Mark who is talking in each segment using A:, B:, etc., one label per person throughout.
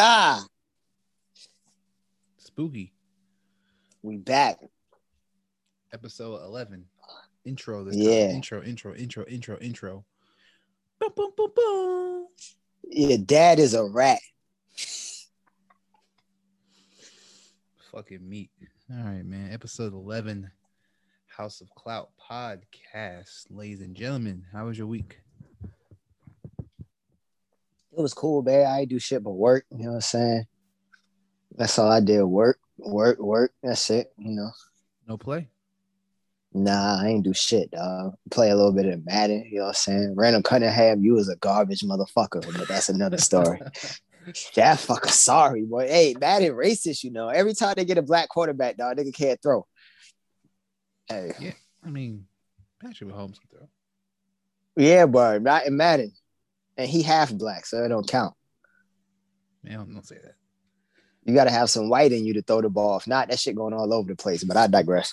A: Ah,
B: Spooky.
A: we back.
B: Episode 11. Intro this
A: Yeah.
B: time. Intro, intro, intro, intro, intro. Boom, boom, boom, boom.
A: Your dad is a rat.
B: Fucking meat. All right, man. Episode 11. House of Clout podcast. Ladies and gentlemen, how was your week?
A: It was cool, man. I ain't do shit but work. You know what I'm saying? That's all I did. Work, work, work. That's it. You know.
B: No play?
A: Nah, I ain't do shit, dog. Play a little bit of Madden. You know what I'm saying? Randall Cunningham, you was a garbage motherfucker, but that's another story. that fucker sorry, boy. Hey, Madden racist, you know. Every time they get a black quarterback, dog, nigga can't throw. Hey,
B: Yeah. I mean, Patrick Mahomes can throw.
A: yeah, but not in Madden. And he half black, so it don't count.
B: Man, don't, say that.
A: You gotta have some white in you to throw the ball. If not, that shit going all over the place. But I digress.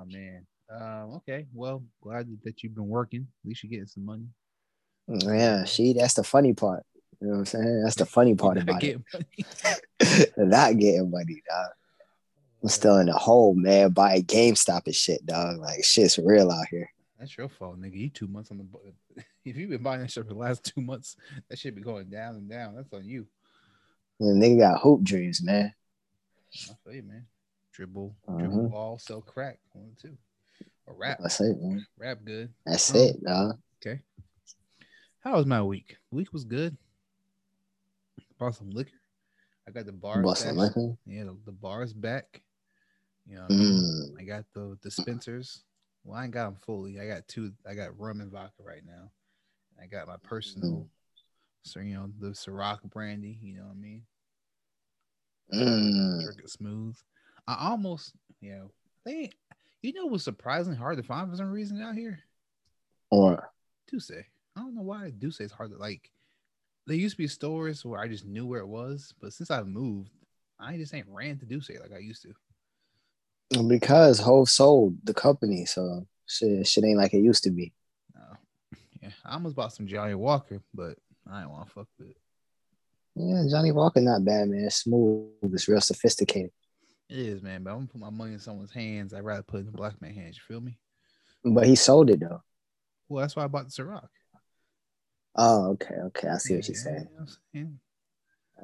B: Oh, man. Um, okay. Well, glad that you've been working. At least you're getting some money.
A: Yeah, she that's the funny part. You know what I'm saying? That's the funny part about it.
B: getting money.
A: Not getting money, dog. I'm still in the hole, man. Buying GameStop and shit, dog. Like shit's real out here.
B: That's your fault, nigga. You two months on the. If you've been buying that shit for the last two months, that shit be going down and down. That's on you.
A: And nigga got hope dreams, man.
B: I feel you, man. Dribble,
A: Mhm.
B: dribble ball, sell crack. One two. Or rap.
A: That's it, man.
B: Rap good.
A: That's
B: Um,
A: it, dog.
B: Okay. How was my week? Week was good. Bought some liquor. I got the bars
A: Bought some liquor.
B: Yeah, the, the bars back. You know, I, mean?
A: Mm.
B: I got the dispensers. Well, I ain't got them fully. I got two. I got rum and vodka right now. I got my personal, so you know, the Ciroc brandy. You know what I mean?
A: Mm.
B: Drink it smooth. I almost, you know, they, you know, it was surprisingly hard to find for some reason out here.
A: Or
B: D'usse. I don't know why D'usse is hard to like. There used to be stores where I just knew where it was, but since I've moved, I just ain't ran to D'usse like I used to.
A: because Hov sold the company, so shit, shit ain't like it used to be.
B: Yeah, I almost bought some Johnnie Walker, but I didn't want to fuck with it.
A: Yeah, Johnnie Walker not bad, man. It's smooth. It's real sophisticated.
B: It is, man, but I'm gonna put my money in someone's hands. I'd rather put it in the black man hands. You feel me?
A: But he sold it though.
B: Well, that's why I bought the Ciroc.
A: Oh, okay, okay. I see what you're saying.
B: You know what saying?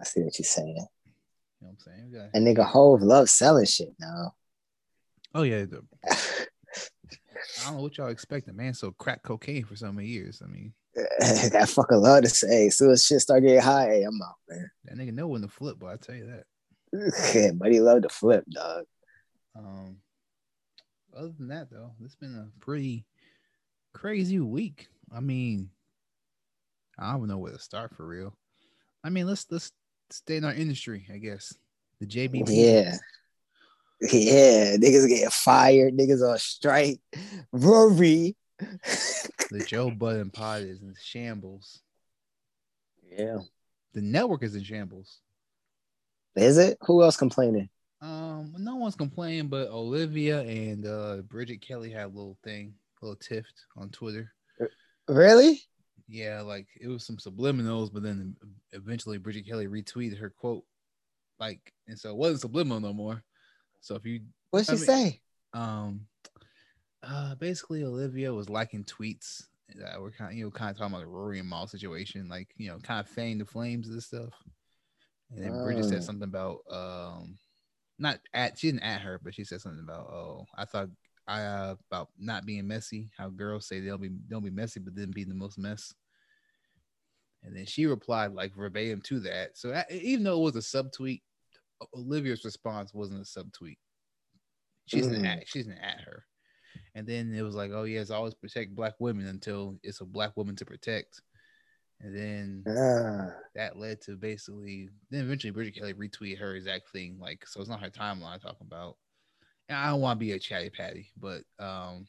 A: I see what you're saying.
B: You know what I'm saying?
A: And nigga Hov loves selling shit now.
B: Oh yeah, I don't know what y'all expecting, man. So crack cocaine for so many years. I mean,
A: that fucker love to say, as soon as shit start getting high, hey, I'm out, man.
B: that nigga know when to flip, but I tell you that.
A: yeah, but he love to flip, dog.
B: Um, other than that, though, it's been a pretty crazy week. I mean, I don't know where to start for real. I mean, let's let's stay in our industry, I guess. The JBP.
A: Yeah. Yeah, niggas getting fired, niggas on strike. Rory.
B: The Joe Budden pod is in shambles.
A: Yeah.
B: The network is in shambles.
A: Is it? Who else complaining?
B: Um, no one's complaining, but Olivia and uh Bridget Kelly had a little thing, a little tiff on Twitter.
A: Really?
B: Yeah, like it was some subliminals, but then eventually Bridget Kelly retweeted her quote, like, and so it wasn't subliminal no more. So if you
A: What'd she
B: I mean-
A: say?
B: um uh basically Olivia was liking tweets that were kind of you know kind of talking about the Rory and Mal situation, like you know, kind of fanning the flames of this stuff. And then Bridget
A: Oh.
B: said something about um not at she didn't at her, but she said something about oh I thought I uh, about not being messy, how girls say they'll be they'll be messy, but then be the most mess. And then she replied like verbatim to that. So I, even though it was a subtweet, Olivia's response wasn't a subtweet. She's an
A: Mm.
B: at she's an at her. And then it was like, oh yes, always protect black women until it's a black woman to protect. And then
A: Ah,
B: that led to basically then eventually Bridget Kelly retweeted her exact thing. Like, so it's not her timeline talking about. And I don't want to be a chatty patty, but um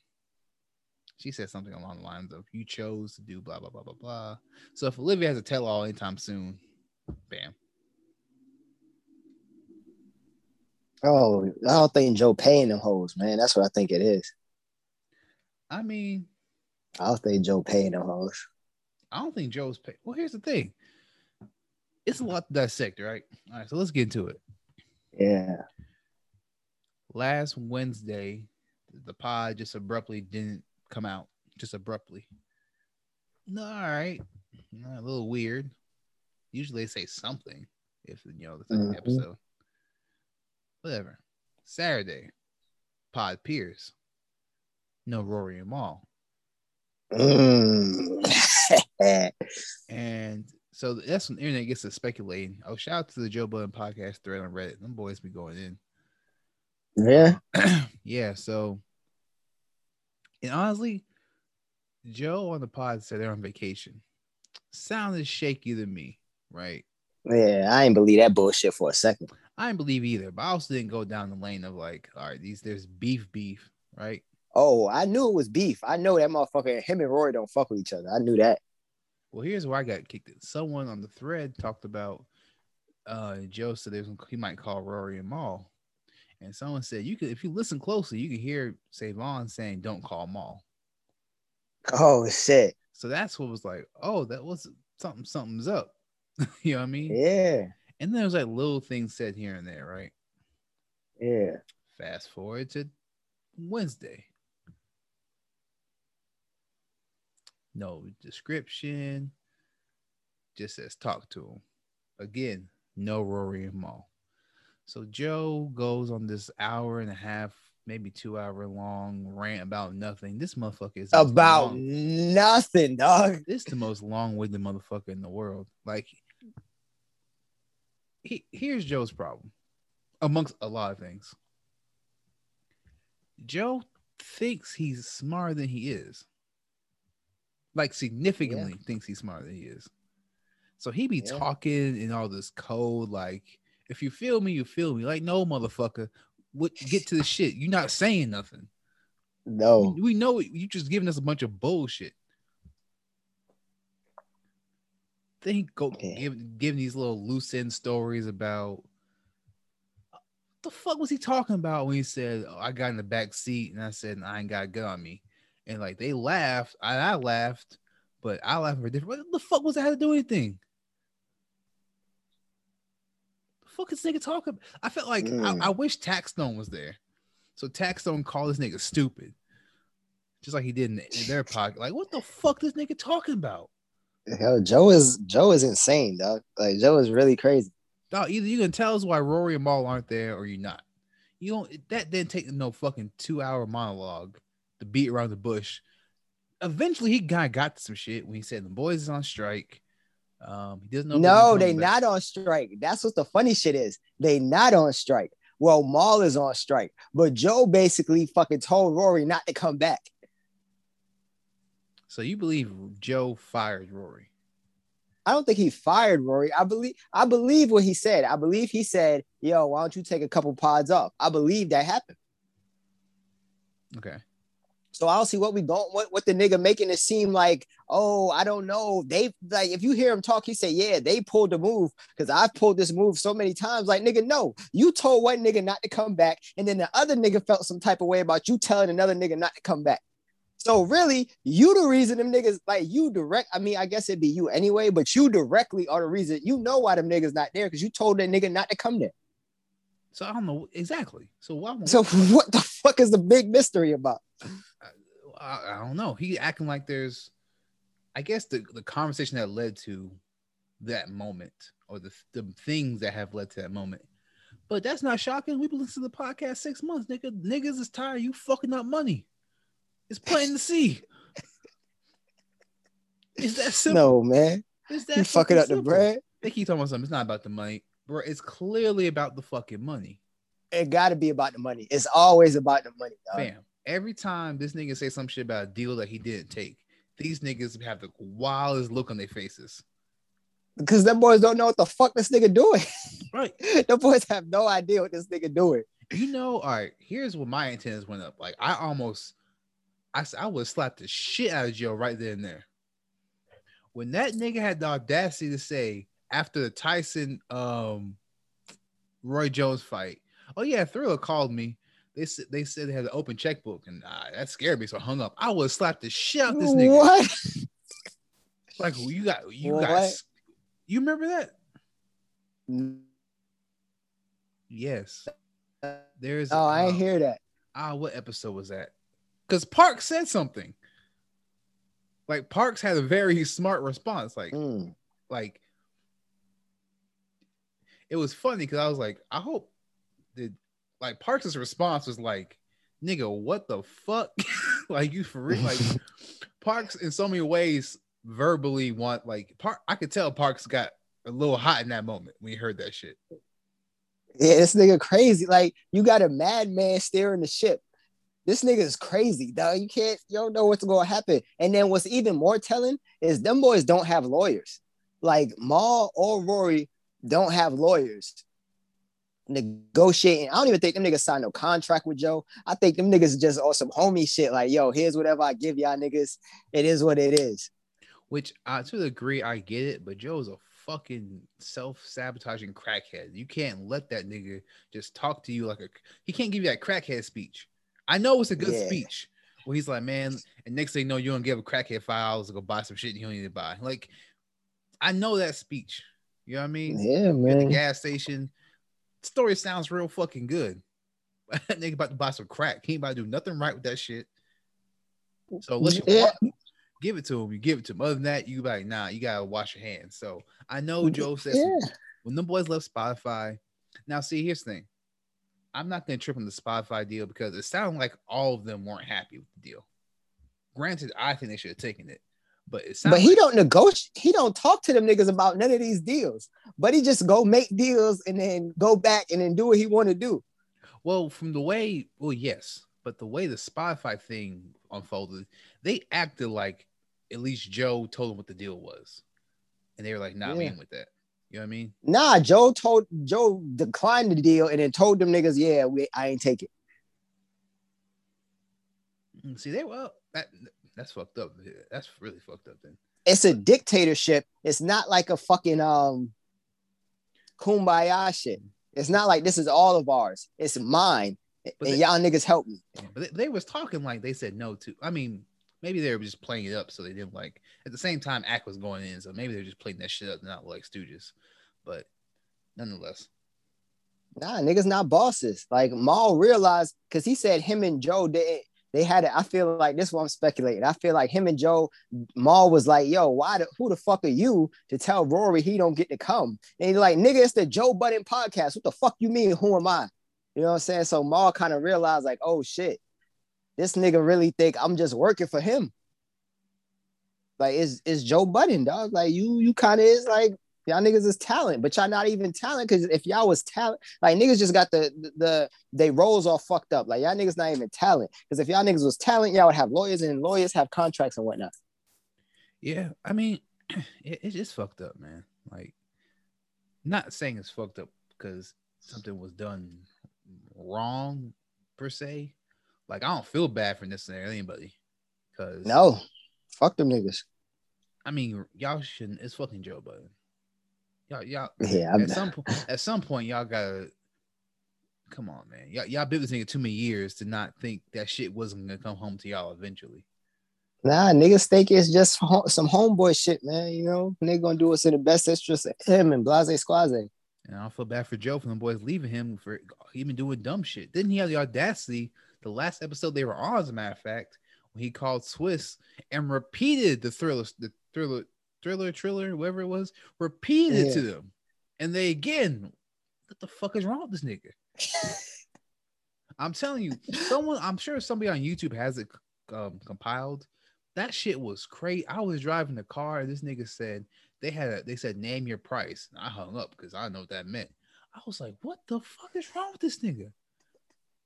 B: she said something along the lines of you chose to do blah blah blah blah blah. So if Olivia has a tell all anytime soon, bam.
A: Oh, I don't think Joe paying them hoes, man. That's what I think it is.
B: I mean,
A: I don't think Joe paying them hoes.
B: I don't think Joe's pay. Well, here's the thing. it's a lot to dissect, right? All right, so let's get into it.
A: Yeah.
B: Last Wednesday, the pod just abruptly didn't come out, just abruptly. No, all right, a little weird. Usually they say something if you know the 2nd
A: Mhm.
B: episode. Whatever. Saturday, pod Pierce. No Rory and Mal.
A: Mm.
B: And so that's when the internet gets to speculating. Oh, shout out to the Joe Budden podcast thread on Reddit. Them boys be going in.
A: yeah.
B: yeah, so and honestly, Joe on the pod said they're on vacation. Sounded shaky to me, right?
A: Yeah. I ain't believe that bullshit for a second.
B: I didn't believe either, but I also didn't go down the lane of like, all right, these there's beef, beef, right?
A: Oh, I knew it was beef. I know that motherfucker. Him and Roy don't fuck with each other. I knew that.
B: Well, here's where I got kicked. In. Someone on the thread talked about uh Joe said there's he might call Rory and Mal. And someone said you could if you listen closely, you can hear Savon saying don't call Mal.
A: Oh shit.
B: So that's what was like, oh, that was something, something's up. you know what I mean?
A: Yeah.
B: And there's like little things said here and there, right?
A: Yeah.
B: Fast forward to Wednesday. No description. Just says talk to him. Again, no Rory and Mal. So Joe goes on this hour and a half, maybe two hour long rant about nothing. This motherfucker is
A: About
B: long-
A: nothing, dog.
B: this is the most long-winded motherfucker in the world. Like, he, here's Joe's problem, amongst a lot of things. Joe thinks he's smarter than he is. Like significantly thinks he's smarter than he is. So he be
A: Yeah.
B: talking in all this code, like, if you feel me, you feel me. Like, no, motherfucker. What get to the shit. You're not saying nothing.
A: No.
B: We, we know it. you just giving us a bunch of bullshit. Then he go
A: Yeah.
B: give, giving these little loose end stories about what the fuck was he talking about when he said oh, I got in the back seat and I said I ain't got a gun on me, and like they laughed, I, I laughed, but I laughed for different. What the fuck was I had to do anything? The fuck is nigga talking? I felt like
A: Mm.
B: I, I wish Taxstone was there, so Taxstone called this nigga stupid, just like he did in, in their pocket. Like what the fuck this nigga talking about?
A: Hell, Joe is Joe is insane, dog. Like Joe is really crazy.
B: Dog, either you can tell us why Rory and Mal aren't there or you're not. You don't that didn't take no fucking two hour monologue to beat around the bush. Eventually he kind of got to some shit when he said the boys is on strike. Um he doesn't know
A: No, they not on strike. That's what the funny shit is. They not on strike. Well, Mal is on strike, but Joe basically fucking told Rory not to come back.
B: So you believe Joe fired Rory.
A: I don't think he fired Rory. I believe I believe what he said. I believe he said, "Yo, why don't you take a couple pods off?" I believe that happened.
B: Okay.
A: So I don't see what we don't what what the nigga making it seem like. Oh, I don't know. They like if you hear him talk, he say, "Yeah, they pulled the move." Because I've pulled this move so many times. Like nigga, no, you told one nigga not to come back, and then the other nigga felt some type of way about you telling another nigga not to come back. So really, you the reason them niggas like you direct. I mean, I guess it'd be you anyway, but you directly are the reason. You know why them niggas not there because you told that nigga not to come there.
B: So I don't know exactly. So why
A: So what the fuck is the big mystery about?
B: I, I don't know. He acting like there's, I guess the the conversation that led to that moment or the the things that have led to that moment. But that's not shocking. We've been listening to the podcast six months, nigga. Niggas is tired. You fucking up money. It's plain to see. It's that simple.
A: No, man,
B: it's that
A: you fucking up the
B: simple.
A: bread.
B: They keep talking about something. It's not about the money, bro. It's clearly about the fucking money,
A: It got to be about the money. It's always about the money, dog.
B: fam. Every time this nigga say some shit about a deal that he didn't take, these niggas have the wildest look on their faces.
A: Because them boys don't know what the fuck this nigga doing.
B: Right.
A: the boys have no idea what this nigga doing.
B: You know, all right, here's what my antennas went up. Like I almost I I would slap the shit out of Joe right there and there. When that nigga had the audacity to say after the Tyson um Roy Jones fight, oh yeah, Triller called me. They said they said they had an open checkbook, and uh, that scared me, so I hung up. I would slap the shit out this nigga.
A: What?
B: Like you got you
A: What?
B: guys, you remember that? Yes. There's
A: Oh, I
B: uh,
A: ain't hear that.
B: ah, what episode was that? Because Parks said something. Like Parks had a very smart response. Like,
A: Mm.
B: like it was funny because I was like, I hope the like Parks' response was like, nigga, what the fuck? like you for real? Like Parks in so many ways verbally want like Park. I could tell Parks got a little hot in that moment when he heard that shit.
A: Yeah, this nigga crazy. Like you got a madman steering the ship. This nigga is crazy, dog. You can't, you don't know what's gonna happen. And then what's even more telling is them boys don't have lawyers. Like Mal or Rory don't have lawyers negotiating. I don't even think them niggas signed no contract with Joe. I think them niggas just on some homie shit. Like, yo, here's whatever I give y'all niggas. It is what it is.
B: Which to the degree I get it, but Joe's a fucking self-sabotaging crackhead. You can't let that nigga just talk to you like a he can't give you that crackhead speech. I know it's a good
A: Yeah.
B: speech where he's like, man, and next thing you know, you don't give a crackhead five dollars to go buy some shit you don't need to buy. Like, I know that speech. You know what I mean?
A: Yeah,
B: You're at the
A: man.
B: gas station. Story sounds real fucking good. that nigga about to buy some crack. He ain't about to do nothing right with that shit. So let's
A: Yeah.
B: give it to him, you give it to him. Other than that, you like, nah, you gotta wash your hands. So I know Joe some-
A: Yeah.
B: when them boys left Spotify. Now, see, here's the thing. I'm not gonna trip on the Spotify deal because it sounded like all of them weren't happy with the deal. Granted, I think they should have taken it, but it
A: But he
B: like-
A: don't negotiate. He don't talk to them niggas about none of these deals. But he just go make deals and then go back and then do what he want to do.
B: Well, from the way, well, yes, but the way the Spotify thing unfolded, they acted like at least Joe told them what the deal was, and they were like, "Nah, we
A: Yeah.
B: with that." You know what I mean?
A: Nah, Joe told Joe declined the deal and then told them niggas, yeah, we, I ain't take it.
B: Mm, See, they well, that that's fucked up. That's really fucked up. Then
A: It's a dictatorship. It's not like a fucking um kumbaya shit. It's not like this is all of ours. It's mine.
B: But
A: and
B: they-
A: y'all niggas help me.
B: but they, they was talking like they said no to. I mean, maybe they were just playing it up so they didn't like. At the same time, Ak was going in, so maybe they're just playing that shit up, not like Stooges. But nonetheless,
A: Nah, niggas not bosses. Like Mal realized because he said him and Joe they they had it. I feel like this is what I'm speculating. I feel like him and Joe Mal was like, yo, why the who the fuck are you to tell Rory he don't get to come? And he's like, nigga, it's the Joe Budden podcast. What the fuck you mean? Who am I? You know what I'm saying? So Mal kind of realized, like, oh shit, this nigga really think I'm just working for him. Like, it's, it's Joe Budden, dog. Like, you you kind of is like, y'all niggas is talent, but y'all not even talent. Cause if y'all was talent, like niggas just got the the, the they roles all fucked up. Like y'all niggas not even talent. Cause if y'all niggas was talent, y'all would have lawyers and lawyers have contracts and whatnot.
B: yeah, I mean, it, it's just fucked up, man. Like, not saying it's fucked up because something was done wrong per se. Like, I don't feel bad for necessarily anybody because
A: No, fuck them niggas.
B: I mean, y'all shouldn't. It's fucking Joe Budden. Y'all, y'all.
A: Yeah, I'm,
B: at some point, at some point, y'all gotta come on, man. Y'all, y'all been with this nigga too many years to not think that shit wasn't gonna come home to y'all eventually.
A: nah, niggas think it's just some homeboy shit, man. You know, they gonna do what's in the best interest of him and Blase Squaze.
B: And I feel bad for Joe for the boys leaving him for even doing dumb shit. Didn't he have the audacity? The last episode they were on, as a matter of fact, when he called Swizz and repeated the Triller, the Triller, Triller, Triller, whatever it was, repeated it to them, and they again, what the fuck is wrong with this nigga? I'm telling you, someone, I'm sure somebody on YouTube has it um, compiled. That shit was crazy. I was driving the car, and this nigga said they had a, they said name your price. And I hung up because I know what that meant. I was like, what the fuck is wrong with this nigga?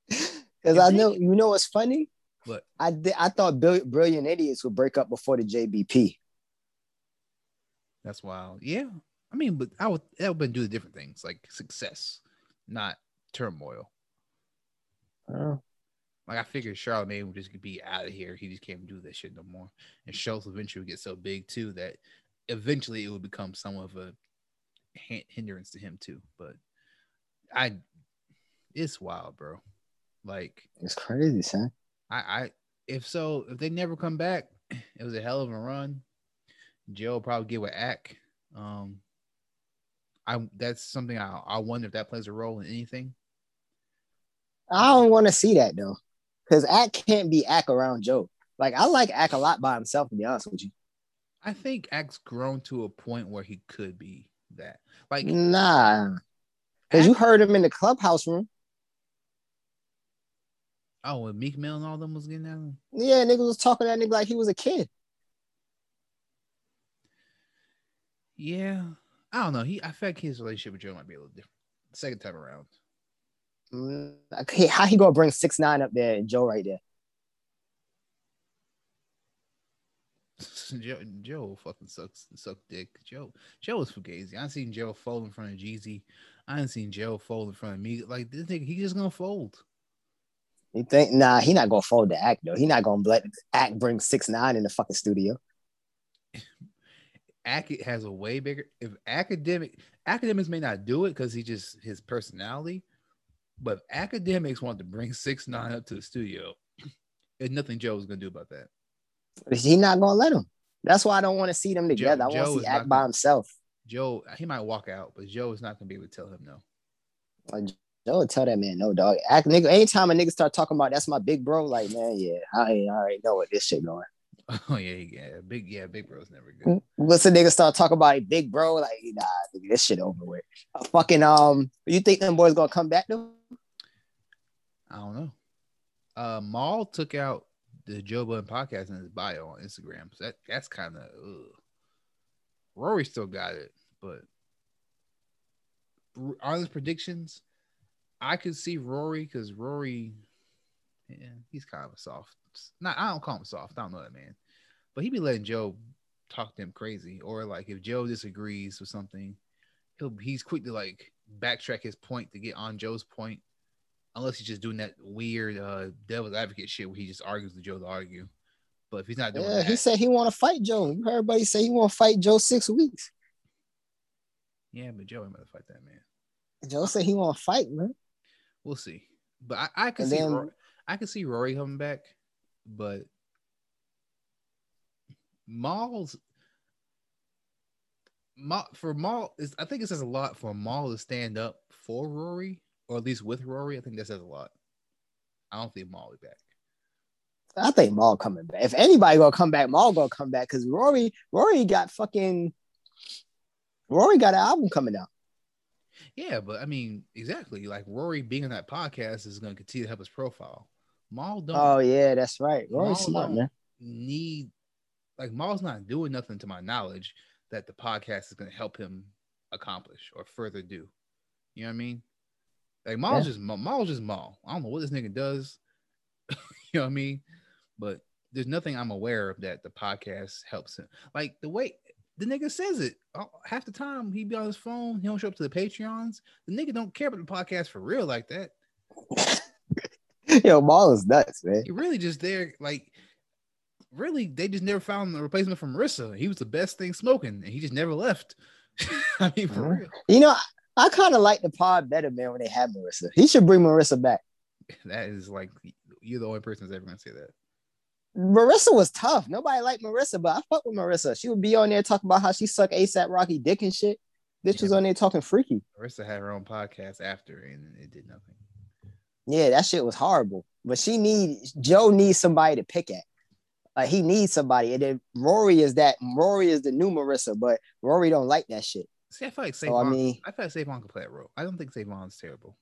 A: Cause I know, you know what's funny?
B: What?
A: I did, I thought Bill- Brilliant Idiots would break up before the JBP.
B: That's wild. Yeah. I mean, but I would that would been do different things like success, not turmoil.
A: Uh,
B: Like I figured Charlemagne would just be out of here. He just can't do that shit no more. And Schulz eventually would get so big too that eventually it would become somewhat of a hindrance to him too. But I, it's wild, bro. Like
A: it's crazy, son.
B: I, I, if so, if they never come back, it was a hell of a run. Joe probably get with Ak. Um, I that's something I I wonder if that plays a role in anything.
A: I don't want to see that though, because Ak can't be Ak around Joe. Like I like Ak a lot by himself, to be honest with you.
B: I think Ak's grown to a point where he could be that. Like
A: Nah, because you heard him in the clubhouse room.
B: Oh, when Meek Mill and all them was getting down.
A: Yeah, nigga was talking to that nigga like he was a kid.
B: Yeah, I don't know. He I feel like his relationship with Joe might be a little different. Second time around.
A: Mm, okay, how he gonna bring six nine up there and Joe right there?
B: Joe, Joe fucking sucks suck dick. Joe Joe is fugazi. I seen Joe fold in front of Jeezy. I ain't seen Joe fold in front of me. Like this nigga, he just gonna fold.
A: You think? Nah, he not gonna fold the act though. He not gonna let act bring six nine in the fucking studio.
B: Ak has a way bigger. If academic Akademiks may not do it because he just his personality, but Akademiks want to bring six nine up to the studio, there's nothing Joe's gonna do about that.
A: He not gonna let him. That's why I don't want to see them together. I want to see act by himself.
B: Joe, he might walk out, but Joe is not gonna be able to tell him no.
A: Like, Would tell that man, no dog. Ak nigga. Anytime a nigga start talking about that's my big bro, like man, yeah, I ain't already know what this shit going.
B: Oh yeah, yeah, big yeah, big bro's never good.
A: Once a nigga start talking about a big bro, like nah, nigga, this shit over with. Uh, fucking um, you think them boys gonna come back though?
B: I don't know. Uh, Mal took out the Joe Budden podcast in his bio on Instagram. So that that's kind of. Rory still got it, but honest predictions, I could see Rory because Rory, yeah, he's kind of a soft. Not I don't call him soft. I don't know that man, but he be letting Joe talk to him crazy, or like if Joe disagrees with something, he'll he's quick to like backtrack his point to get on Joe's point unless he's just doing that weird uh devil's advocate shit where he just argues with Joe to argue. But if he's not doing
A: Yeah,
B: that,
A: he said he want to fight Joe. You heard everybody say he want to fight Joe six weeks.
B: yeah, but Joe ain't gonna fight that man.
A: Joe said he want to fight, man.
B: We'll see. But I, I can
A: And
B: see
A: then-
B: Rory, I can see Rory coming back, but Mal's Mal, for Mal is I think it says a lot for Mal to stand up for Rory, or at least with Rory. I think that says a lot. I don't think Mal will be back.
A: I think Mal coming back. If anybody gonna come back, Mal gonna come back because Rory, Rory got fucking, Rory got an album coming out.
B: Yeah, but I mean, exactly. Like Rory being on that podcast is going to continue to help his profile. Mal don't
A: Oh yeah, that's right.
B: Rory's
A: smart man.
B: need like Mal's not doing nothing to my knowledge that the podcast is going to help him accomplish or further do. You know what I mean? Like Mal's
A: Yeah.
B: just Ma- Mal's just Mal. I don't know what this nigga does. you know what I mean? But there's nothing I'm aware of that the podcast helps him. Like the way the nigga says it, oh, half the time he be on his phone, he don't show up to the Patreons. The nigga don't care about the podcast for real like that.
A: Yo, Mal is nuts, man.
B: He really just there, like, really, they just never found the replacement for Marissa. He was the best thing smoking, and he just never left. I mean, for
A: Mhm.
B: real.
A: You know, I, I kind of like the pod better, man, when they had Marissa. He should bring Marissa back.
B: That is like you're the only person that's ever gonna say that.
A: Marissa was tough. Nobody liked Marissa, but I fuck with Marissa. She would be on there talking about how she suck ASAP Rocky dick and shit. Bitch was on there talking freaky.
B: Marissa had her own podcast after, and it did nothing.
A: Yeah, that shit was horrible. But she need Joe needs somebody to pick at. Like he needs somebody. And then Rory is that Rory is the new Marissa, but Rory don't like that shit.
B: See, I feel like Savon.
A: I
B: I,
A: mean-
B: feel like Savon can play a role. I don't think Savon's terrible.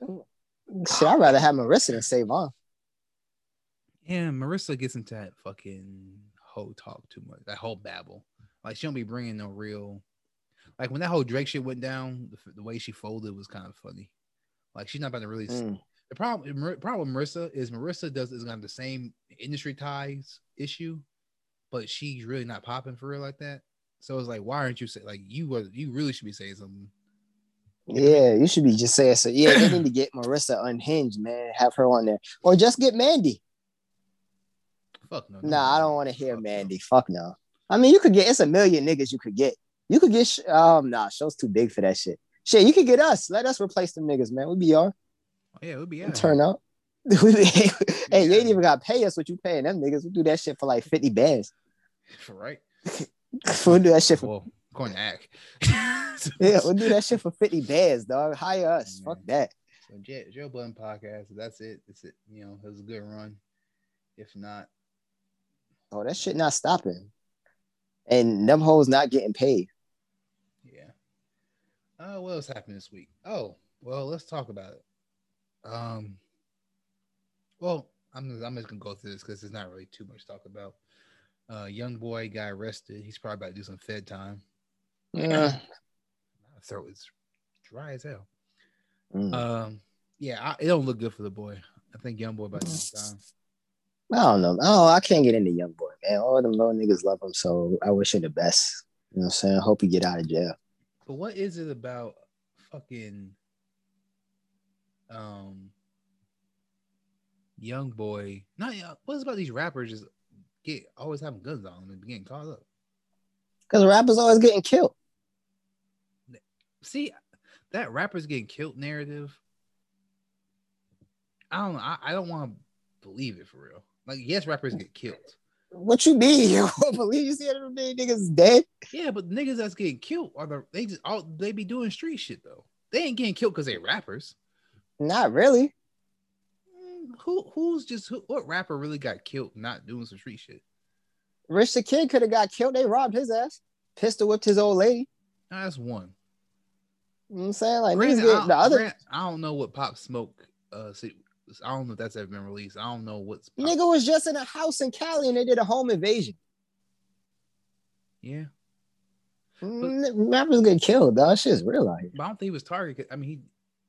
A: Shit, I'd rather have Marissa than Savon.
B: Yeah, Marissa gets into that fucking whole talk too much. That whole babble. Like she don't be bringing no real. Like when that whole Drake shit went down, the, the way she folded was kind of funny. Like she's not about to really.
A: Mm.
B: The problem, problem with Marissa is Marissa does is gonna the same industry ties issue, but she's really not popping for real like that. So it's like, why aren't you say like you were you really should be saying something?
A: Yeah, you should be just saying so. Yeah, they need to get Marissa unhinged, man. Have her on there. Or just get Mandy.
B: Fuck no. no,
A: Nah, I don't want to hear
B: Fuck no.
A: Mandy. Fuck no. I mean, you could get it's a million niggas you could get. You could get um nah, show's too big for that shit. Shit, you could get us. Let us replace them niggas, man. We be all
B: Oh, yeah, we'd be
A: we
B: yeah.
A: turn up. Hey, you ain't even gotta pay us what you paying them niggas. We do that shit for like 50 bands.
B: right.
A: we'll do that shit for
B: Well, according to Ak.
A: Yeah, we'll do that shit for 50 bands, dog. Hire us.
B: Yeah,
A: Fuck that.
B: So Joe, Budden podcast. That's it. That's it. You know, it was a good run. If not,
A: Oh, that shit not stopping. And them hoes not getting paid.
B: yeah. Uh, what else happened this week? Oh, well, let's talk about it. Um, well, I'm just, I'm just gonna go through this because there's not really too much to talk about. Uh, YoungBoy got arrested. He's probably about to do some Fed time.
A: Yeah.
B: My throat is dry as hell.
A: Mm.
B: Um, yeah, I, it don't look good for the boy. I think YoungBoy about to time.
A: I don't know. Oh, I can't get into YoungBoy, man. All them little niggas love him, so I wish him the best. You know what I'm saying? Hope he get out of jail.
B: But what is it about fucking um YoungBoy? Not what is it about these rappers just get always having guns on them and getting caught up?
A: Because rappers always getting killed.
B: See that rappers getting killed narrative. I don't. I, I don't want to believe it for real. Like yes, rappers get killed.
A: What you mean? You won't believe you see them big niggas dead?
B: Yeah, but the niggas that's getting killed are the they just all they be doing street shit though. They ain't getting killed because they rappers.
A: Not really.
B: Mm, Who who's just who, what rapper really got killed not doing some street shit?
A: Rich the Kid could have got killed. They robbed his ass. Pistol whipped his old lady.
B: Nah, that's one.
A: You know I'm saying? Like get the other
B: grant- I don't know what Pop Smoke. Uh, I don't know if that's ever been released. I don't know what's Pop-
A: nigga was just in a house in Cali and they did a home invasion.
B: Yeah,
A: Mm, Rappers get killed, dog. Shit's real out here.
B: but I don't think he was targeted. I mean, he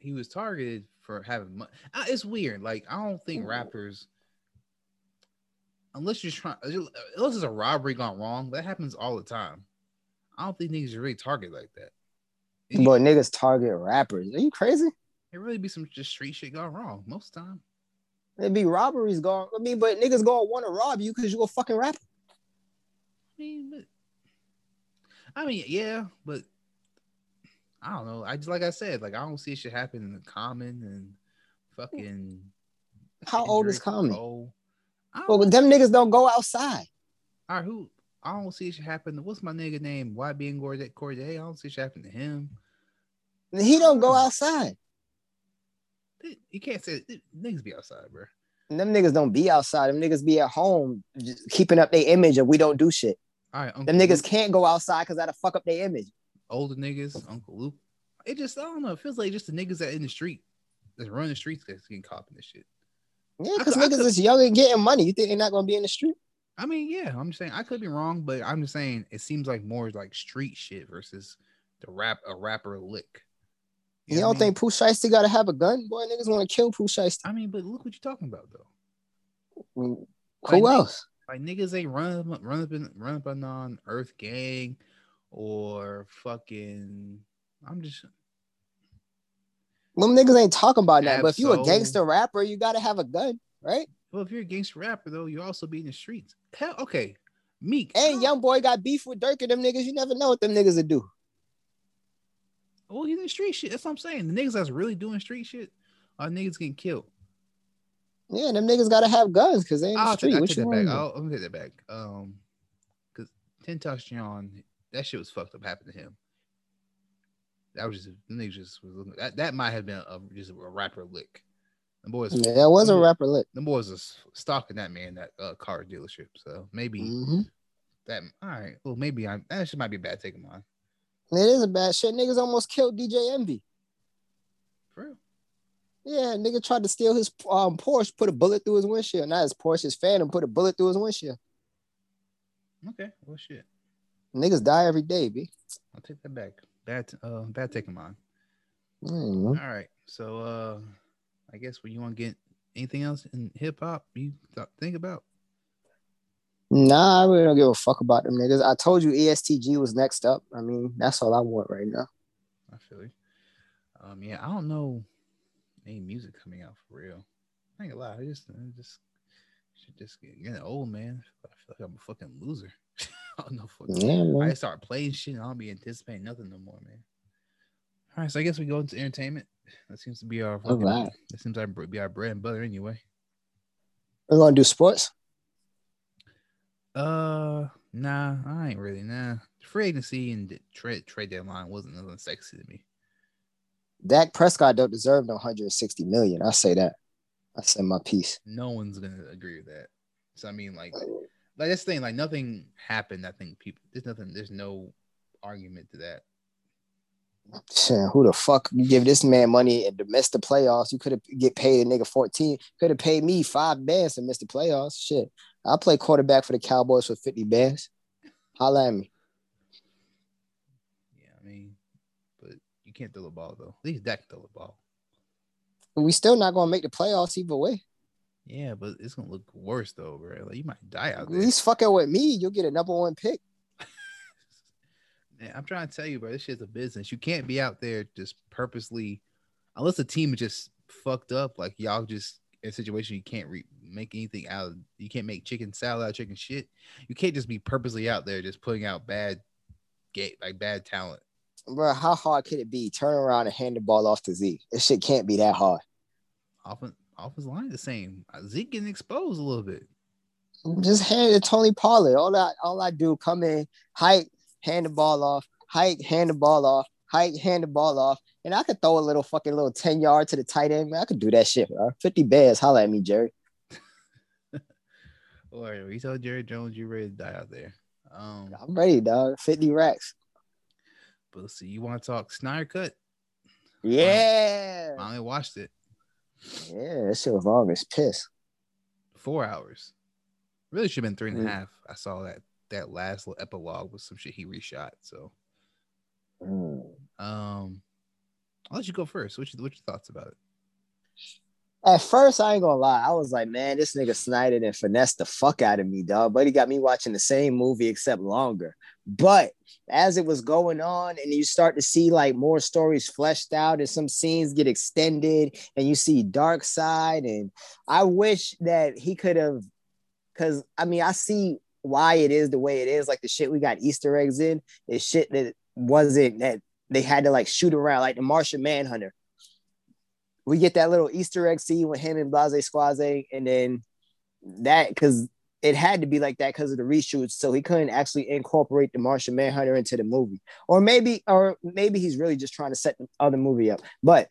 B: he was targeted for having money. It's weird. Like I don't think rappers, unless you're trying, unless it's a robbery gone wrong, that happens all the time. I don't think niggas are really targeted like that.
A: But niggas target rappers. Are you crazy?
B: It really be some just street shit gone wrong most time.
A: It'd be robberies going. I mean, but niggas gonna want to rob you because you a fucking rapper.
B: I mean, but, I mean, yeah, but I don't know. I just like I said, like I don't see shit happen in the common and fucking.
A: How old is Common?
B: Know.
A: them niggas don't go outside.
B: All right, who? I don't see shit happen. What's my nigga name? Why being Corday? Cordae? I don't see shit happen to him.
A: He don't go outside.
B: You can't say niggas be outside, bro.
A: And them niggas don't be outside. Them niggas be at home, just keeping up their image of we don't do shit.
B: All right, Uncle
A: Them niggas
B: Luke,
A: can't go outside because that'll fuck up their image.
B: older niggas, Uncle Luke. It just I don't know. It feels like just the niggas that in the street that's running the streets that's getting caught in this shit.
A: Yeah, because niggas is young and getting money. You think they're not gonna be in the street?
B: I mean, yeah, I'm just saying I could be wrong, but I'm just saying it seems like more like street shit versus the rap a rapper lick.
A: You,
B: know
A: don't
B: I mean?
A: think Pooh Shiesty gotta have a gun? Boy, niggas want to kill Pooh Shiesty.
B: I mean, but look what you're talking about though.
A: Mm, who
B: Like,
A: else?
B: Like niggas ain't run up, run up, in, run up on on EarthGang or fucking. I'm just
A: Them niggas ain't talking about that. But if you a gangster rapper, you gotta have a gun, right?
B: well, if you're a gangster rapper though, you also be in the streets. Hell, okay, Meek
A: And YoungBoy got beef with Durk and them niggas. You never know what them niggas would do.
B: Well, he's in street shit. That's what I'm saying. The niggas that's really doing street shit are niggas getting killed.
A: Yeah, them niggas gotta have guns because they in the
B: I'll take,
A: street.
B: I'll
A: What
B: take that back. I'll, take that back. Um, because Tentacion, that shit was fucked up. Happened to him. That was just the niggas just was looking, that. That might have been a, just a rapper lick. The boys,
A: Yeah, that was a rapper lick.
B: The boys was stalking that man that uh, car dealership. So maybe
A: Mhm.
B: that. All right. Well, maybe I. That shit might be a bad take of mine.
A: It is a bad shit. Niggas almost killed DJ Envy.
B: For real.
A: Yeah, nigga tried to steal his um, Porsche, put a bullet through his windshield. Not his Porsche, his Phantom, put a bullet through his windshield.
B: Okay. Well, shit.
A: Niggas die every day, b.
B: I'll take that back. Bad. Uh, bad take of mine.
A: Mhm.
B: All right. So uh I guess when you want to get anything else in hip hop you th- think about?
A: Nah, I really don't give a fuck about them niggas. I told you EST Gee was next up. I mean, that's all I want right now.
B: I feel you. Um yeah, I don't know any music coming out for real. I ain't gonna lie, I just I just should just get getting old, man. I feel like I'm a fucking loser. I don't know.
A: Yeah, man.
B: I start playing shit and I don't be anticipating nothing no more, man. All right, so I guess we go into entertainment. That seems to be our
A: All
B: fucking,
A: right.
B: that seems like be our bread and butter anyway.
A: We're gonna do sports.
B: Uh, nah, I ain't really. Nah, free agency and trade trade deadline wasn't nothing sexy to me.
A: Dak Prescott don't deserve no 160 million. I say that. I said my piece.
B: No one's gonna agree with that. So I mean, like, like this thing, like nothing happened. I think people, there's nothing, there's no argument to that.
A: Shit, who the fuck you give this man money and to miss the playoffs? You could have get paid a nigga 14. Could have paid me five bands to miss the playoffs. Shit. I play quarterback for the Cowboys for 50 bands. Holla at me.
B: Yeah, I mean, but you can't throw the ball though. At least Dak can throw the ball.
A: We still not gonna make the playoffs either way.
B: Yeah, but it's gonna look worse though, bro. Like you might die out there.
A: At least fucking with me, you'll get a number one pick.
B: I'm trying to tell you, bro. This shit's a business. You can't be out there just purposely, unless the team is just fucked up. Like y'all just in a situation you can't re- make anything out. Of, you can't make chicken salad out of chicken shit. You can't just be purposely out there just putting out bad, gate like bad talent.
A: Bro, how hard could it be? Turn around and hand the ball off to Z. This shit can't be that hard.
B: Offense, offense line the same. Uh, Zeke getting exposed a little bit.
A: Just hand it to Tony Pollard. All I all I do, come in, hike, hand the ball off, hike, hand the ball off, hike, hand the ball off. And I could throw a little fucking little 10 yard to the tight end. Man, I could do that shit, bro. 50 bears. Holla at me, Jerry.
B: Or you told Jerry Jones you're ready to die out there. Um,
A: I'm ready, dog. 50 racks.
B: but let's see. You want to talk Snyder cut?
A: Yeah.
B: I only watched it
A: Yeah, that shit was long as piss.
B: four hours. Really should have been three and a
A: Mm.
B: half. I saw that that last little epilogue was some shit he reshot. So
A: Mm.
B: um I'll let you go first. What's your, what's your thoughts about it?
A: At first, I ain't gonna lie. I was like, man, this nigga Snyder and finessed the fuck out of me, dog. But he got me watching the same movie except longer. But as it was going on, and you start to see like more stories fleshed out, and some scenes get extended, and you see Darkseid, and I wish that he could have, because I mean, I see why it is the way it is. Like the shit we got Easter eggs in is shit that wasn't that they had to like shoot around, like the Martian Manhunter we get that little Easter egg scene with him and Blase Squaze, and then that because it had to be like that because of the reshoots, so he couldn't actually incorporate the Martian Manhunter into the movie, or maybe, or maybe he's really just trying to set the other movie up. But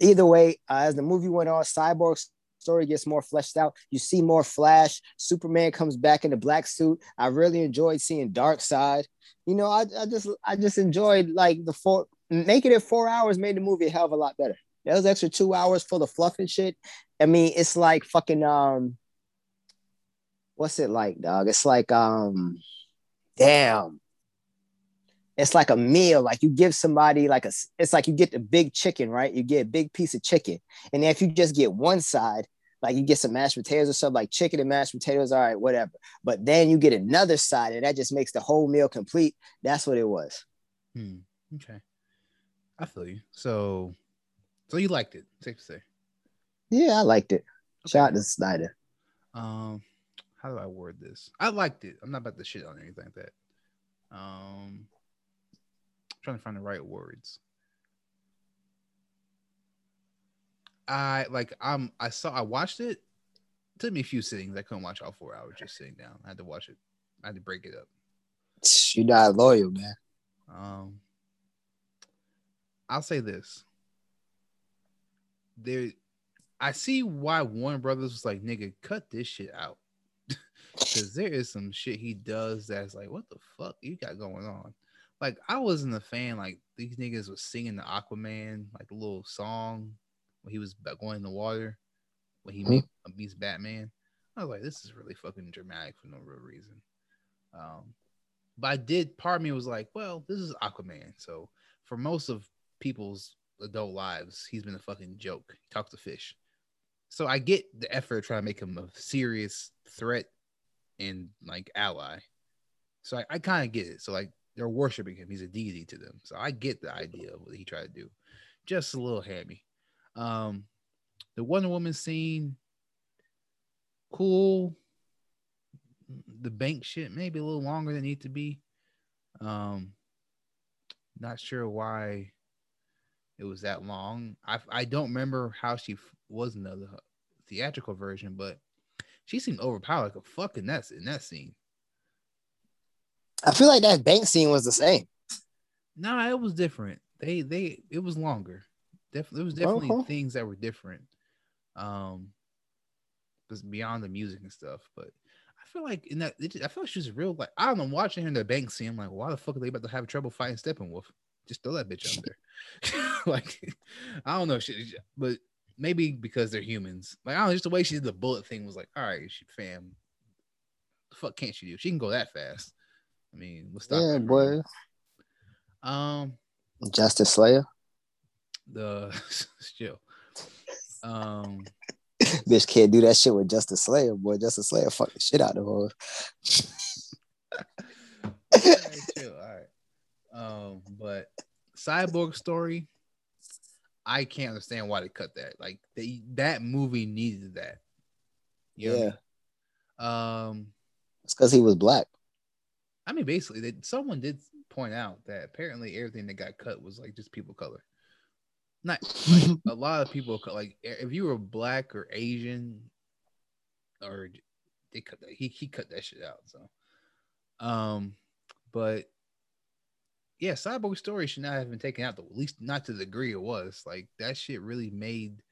A: either way, uh, as the movie went on, Cyborg's story gets more fleshed out. You see more Flash. Superman comes back in the black suit. I really enjoyed seeing Darkseid. You know, I, I just I just enjoyed like the four making it four hours made the movie a hell of a lot better. Those extra two hours full of fluff and shit. I mean, it's like fucking um, what's it like, dog? It's like um, damn. It's like a meal. Like you give somebody like a. It's like you get the big chicken, right? You get a big piece of chicken, and if you just get one side, like you get some mashed potatoes or something like chicken and mashed potatoes, all right, whatever. But then you get another side, and that just makes the whole meal complete. That's what it was.
B: Hmm. Okay. I feel you. So so you liked it, safe to say.
A: Yeah, I liked it.
B: Okay.
A: Shout out to Snyder.
B: Um, how do I word this? I liked it. I'm not about to shit on anything like that. Um, trying to find the right words. I like. I'm. I saw. I watched it. it. Took me a few sittings. I couldn't watch all four hours just sitting down. I had to watch it. I had to break it up.
A: You not loyal, man.
B: Um, I'll say this. There, I see why Warner Brothers was like, "Nigga, cut this shit out," because there is some shit he does that's like, "What the fuck you got going on?" Like, I wasn't a fan. Like these niggas was singing the Aquaman, like the little song when he was going in the water when he
A: Mhm.
B: made meets Batman. I was like, "This is really fucking dramatic for no real reason." Um, but I did. Part of me was like, "Well, this is Aquaman, so for most of people's adult lives, he's been a fucking joke. He talks to fish. So I get the effort trying to make him a serious threat and like ally. So I, I kind of get it. So like they're worshiping him. He's a deity to them. So I get the idea of what he tried to do. Just a little hammy. Um the Wonder Woman scene, cool. The bank shit maybe a little longer than it need to be. Um not sure why it was that long. I I don't remember how she f- was in the theatrical version, but she seemed overpowered like a fuck in that in that scene.
A: I feel like that bank scene was the same.
B: No, nah, it was different. They they it was longer. Definitely, it was definitely
A: Uh-huh.
B: things that were different. Um, just beyond the music and stuff. But I feel like in that, it just- I feel like she's real. Like I don't know, watching her in the bank scene, I'm like, why the fuck are they about to have trouble fighting Steppenwolf? Just throw that bitch out there. like I don't know, she, but maybe because they're humans. Like I don't know, just the way she did the bullet thing was like, all right, she fam. The fuck can't she do? She can go that fast. I mean, what's stop
A: Yeah, boy.
B: Um,
A: Justice Slayer.
B: the still. Um,
A: Bitch can't do that shit with Justice Slayer, boy. Justice Slayer fuck the shit out of her.
B: All right. Um, but cyborg story, I can't understand why they cut that. Like they that movie needed that. You what I
A: Yeah.
B: mean? Um,
A: It's because he was black.
B: I mean, basically, they, someone did point out that apparently everything that got cut was like just people of color. Not like a lot of people like if you were black or Asian, or they cut that he he cut that shit out. So, um, but yeah, Cyborg Story should not have been taken out. Though, at least not to the degree it was. Like that shit really made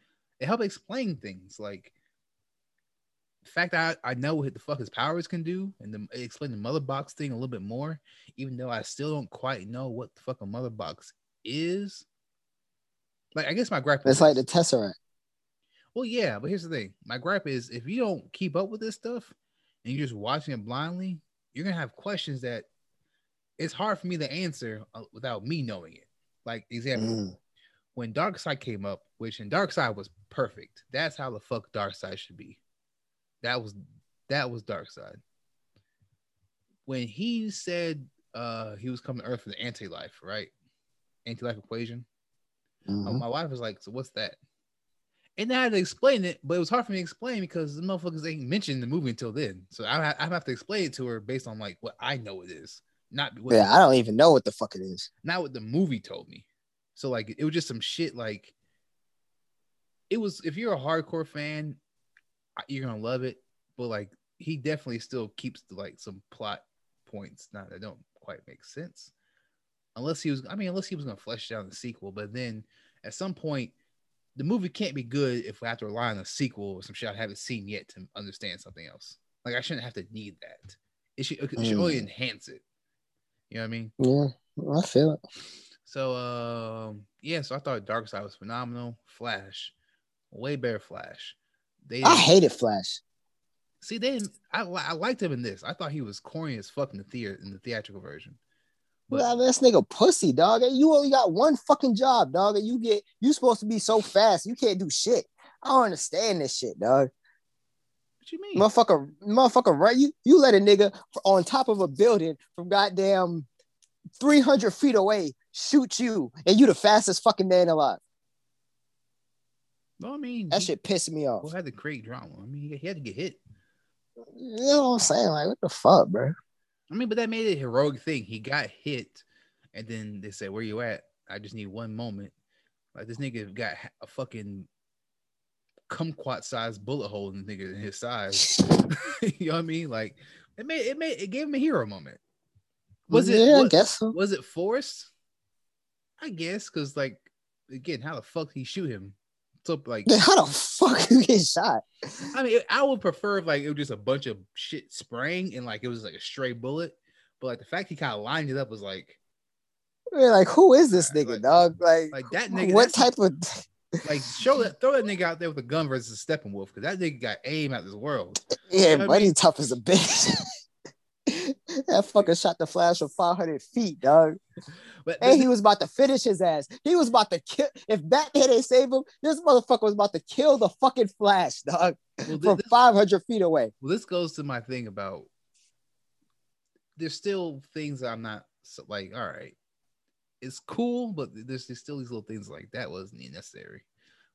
B: it helped explain things. Like the fact that I, I know what the fuck his powers can do, and the, it explained the mother box thing a little bit more, even though I still don't quite know what the fuck a mother box is. Like I guess my gripe.
A: It's
B: is
A: like the. Tesseract.
B: Well, yeah, but here's the thing. My gripe is if you don't keep up with this stuff and you're just watching it blindly, you're gonna have questions that it's hard for me to answer uh, without me knowing it. Like example,
A: Mm.
B: when Darkseid came up, which in Darkseid was perfect. That's how the fuck Darkseid should be. That was that was Darkseid. When he said uh he was coming to Earth for the anti-life, right? Anti-life equation. Uh,
A: Mhm.
B: My wife was like, "So what's that?" And I had to explain it, but it was hard for me to explain because the motherfuckers ain't mentioned the movie until then. So I, I have to explain it to her based on like what I know it is, not what,
A: Yeah, I don't even know what the fuck it is.
B: not what the movie told me. So like it was just some shit. Like it was. If you're a hardcore fan, you're gonna love it. But like he definitely still keeps like some plot points not that don't quite make sense. Unless he was, I mean, unless he was gonna flesh out the sequel. But then at some point, the movie can't be good if we have to rely on a sequel or some shit I haven't seen yet to understand something else. Like I shouldn't have to need that. It should, it should only
A: Mm.
B: enhance it. You know what I mean?
A: Yeah, I feel it.
B: So um yeah, so I thought Darkseid was phenomenal. Flash, way better Flash. They
A: I hated Flash.
B: see they didn't, I I liked him in this. I thought he was corny as fuck in the theater in the theatrical version. But
A: Well, this nigga pussy, dog. You only got one fucking job, dog. And you get you supposed to be so fast. You can't do shit. I don't understand this shit, dog.
B: what you mean?
A: Motherfucker, motherfucker, right? You you let a nigga on top of a building from goddamn 300 feet away shoot you, and you the fastest fucking man alive.
B: Well, I mean,
A: That
B: he,
A: shit pissed me off.
B: Who had to create drama? I mean, he, he had to get hit.
A: You know what I'm saying? Like, what the fuck, bro?
B: I mean, but that made it a heroic thing. He got hit, and then they said, "Where you at? I just need one moment." Like this nigga got a fucking kumquat sized bullet hole in the nigga in his size. you know what I mean? Like it made it made it gave him a hero moment. Was it?
A: Yeah, I guess so.
B: was it forced? I guess because like again, how the fuck he shoot him? So like,
A: How the fuck you get shot?
B: I mean, I would prefer if like it was just a bunch of shit spraying and like it was like a stray bullet. But like the fact he kind of lined it up was like,
A: like, who is this
B: Like-
A: nigga, dog? Like,
B: like that nigga.
A: what type of?
B: like show that throw that nigga out there with a gun versus a Steppenwolf because that nigga got aim out this world.
A: Yeah,
B: know what I mean?
A: tough as a bitch. that fucker shot the flash from 500 feet, dog.
B: But
A: And he was about to finish his ass. He was about to kill. If Batman didn't save him, this motherfucker was about to kill the fucking Flash, dog,
B: well,
A: from
B: this,
A: 500 feet away.
B: well, this goes to my thing about there's still things I'm not like. All right, it's cool, but there's, there's still these little things like that wasn't even necessary.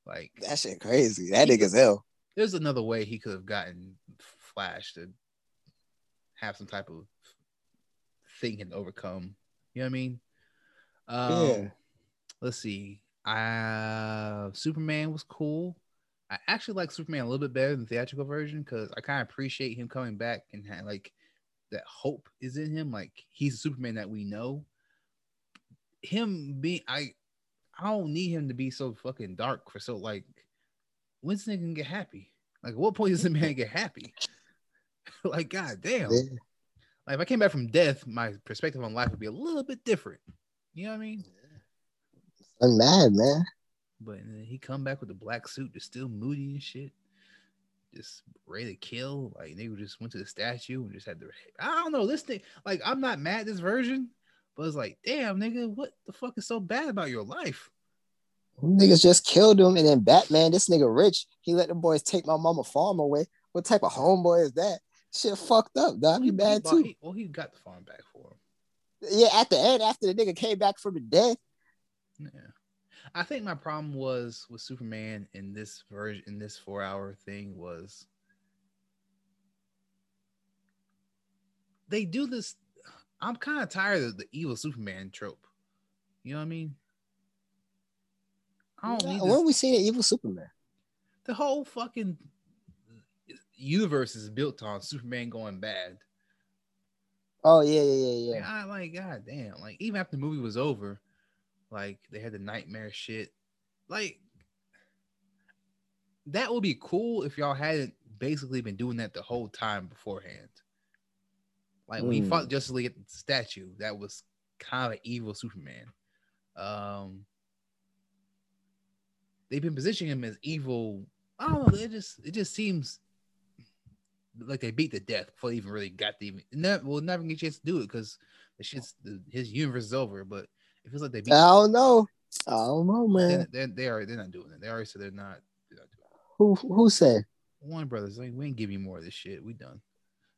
B: Like
A: That shit crazy. That nigga's ill.
B: there's another way he could have gotten Flash to have some type of thing and overcome. You know what I mean? Um,
A: Yeah.
B: Let's see. Uh, Superman was cool. I actually like Superman a little bit better than the theatrical version because I kind of appreciate him coming back and ha- like that hope is in him. Like he's a Superman that we know. Him being I I don't need him to be so fucking dark for so like when's nigga gonna get happy? Like what point does the man get happy? like god damn.
A: Yeah.
B: Like if I came back from death, my perspective on life would be a little bit different. You know what I mean?
A: I'm mad, man.
B: But then he come back with the black suit, just still moody and shit, just ready to kill. Like they just went to the statue and just had the. I don't know this thing. Like I'm not mad this version, but it's like, damn, nigga, what the fuck is so bad about your life?
A: Niggas just killed him, and then Batman, this nigga rich, he let the boys take my mama farm away. What type of homeboy is that? Shit fucked up, dog.
B: He
A: bad too.
B: he- well, he got the farm back for him.
A: Yeah, at the end, after the nigga came back from the dead.
B: Yeah. I think my problem was with Superman in this version in this four hour thing was they do this. I'm kind of tired of the evil Superman trope. You know what I mean? I don't need
A: When
B: this.
A: we see an evil Superman?
B: the whole fucking universe is built on Superman going bad.
A: Oh yeah, yeah, yeah,
B: Like,
A: yeah.
B: I like, god damn. Like, even after the movie was over, like they had the nightmare shit. Like, that would be cool if y'all hadn't basically been doing that the whole time beforehand. Like when he
A: Mm.
B: fought Justice League at the statue, that was kind of evil Superman. Um, they've been positioning him as evil. I don't know. It just it just seems like they beat to death before they even really got the even. Never, we'll never get a chance to do it because the shit's the, his universe is over. But it feels like they beat.
A: I don't know. I don't know, man.
B: They're, they're, they are they're not doing it. They already said they're not. They're not doing it.
A: Who who said?
B: Warner Brothers, like we ain't give you more of this shit. We done.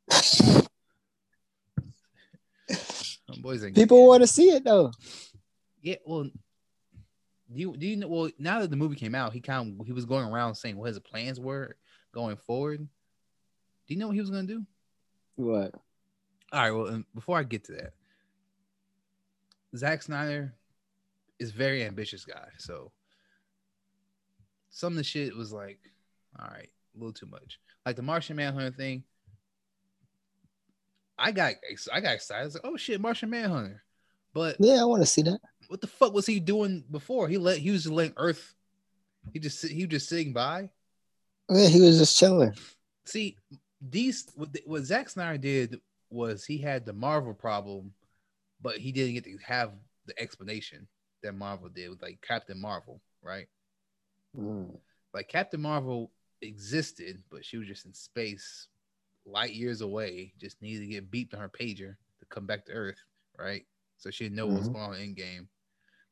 B: Boys ain't
A: People want to see it though.
B: Yeah, well, do you do you know? Well, now that the movie came out, he kind of he was going around saying what his plans were going forward. Do you know what he was gonna do?
A: What?
B: All right. Well, um, before I get to that, Zack Snyder is a very ambitious guy. So some of the shit was like, all right, a little too much. Like the Martian Manhunter thing. I got I got excited. I was like, oh shit, Martian Manhunter. But
A: Yeah, I want to see that.
B: what the fuck was he doing before? He let he was just letting Earth. He just he was just sitting by.
A: Yeah, he was just chilling.
B: See, these what, what Zack Snyder did was he had the Marvel problem, but he didn't get to have the explanation that Marvel did with like Captain Marvel, right?
A: Mm.
B: Like Captain Marvel existed, but she was just in space, light years away. Just needed to get beeped on her pager to come back to Earth, right? So she didn't know what was
A: Mhm.
B: going on in game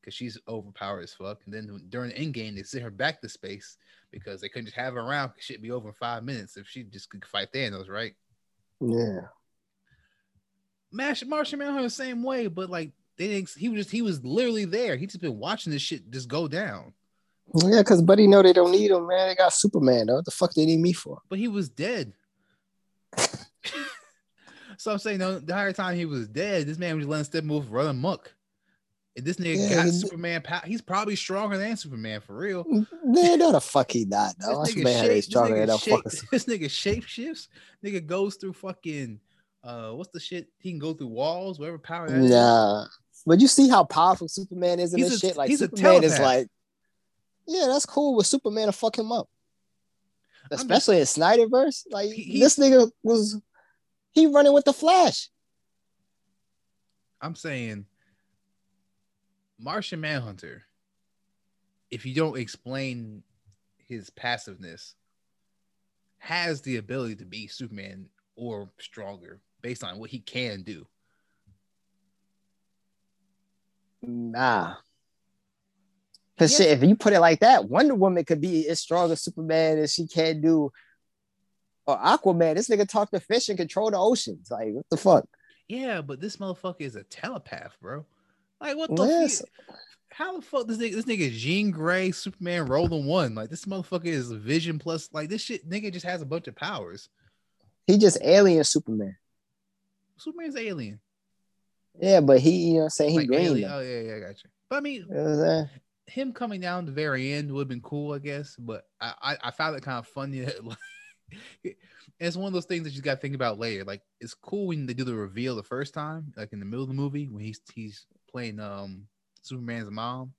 B: because she's overpowered as fuck. And then during the end game, they sent her back to space because they couldn't just have her around. She'd be over in five minutes if she just could fight Thanos, right?
A: Yeah.
B: Mash Martian Manhunter the same way, but like they didn't. He was just he was literally there. He just been watching this shit just go down.
A: Yeah, because Buddy know they don't need him, man. They got Superman, though. What the fuck they need me for?
B: But he was dead. so I'm saying no, the entire time he was dead, this man was letting Steppenwolf run amok. And this nigga
A: Yeah,
B: got Superman power. He's probably stronger than Superman for real.
A: Man, no, the fuck he not,
B: This nigga,
A: Superman
B: shape, this,
A: stronger than
B: nigga shape,
A: fucking.
B: this nigga shape shifts. Nigga goes through fucking uh what's the shit? He can go through walls, whatever power that is.
A: Nah. But you see how powerful Superman is in
B: He's
A: this
B: a-
A: shit? Like,
B: he's a
A: Superman is like, yeah, that's cool with Superman to fuck him up.
B: I'm just-
A: Especially in Snyderverse. Like,
B: he-
A: this nigga was, he running with the Flash.
B: I'm saying Martian Manhunter, if you don't explain his passiveness, has the ability to be Superman or stronger based on what he can do.
A: Nah. Cause
B: Yes.
A: shit, if you put it like that, Wonder Woman could be as strong as Superman as she can do. Or Aquaman, this nigga talk to fish and control the oceans. Like, what the fuck?
B: Yeah, but this motherfucker is a telepath, bro. Like what the
A: Yes.
B: fuck? How the fuck this nigga this nigga Jean Grey Superman rolling one? Like this motherfucker is vision plus like this shit nigga just has a bunch of powers.
A: He just alien Superman.
B: Superman's alien.
A: Yeah, but he, you know what I'm saying? He
B: Like
A: green.
B: alien.
A: though.
B: Oh yeah, yeah, I got you. But I mean,
A: You know what I'm saying?
B: him coming down the very end would have been cool, I guess. But I, I, I found it kind of funny that like, it's one of those things that you got to think about later. Like it's cool when they do the reveal the first time, like in the middle of the movie when he's he's playing um Superman's mom.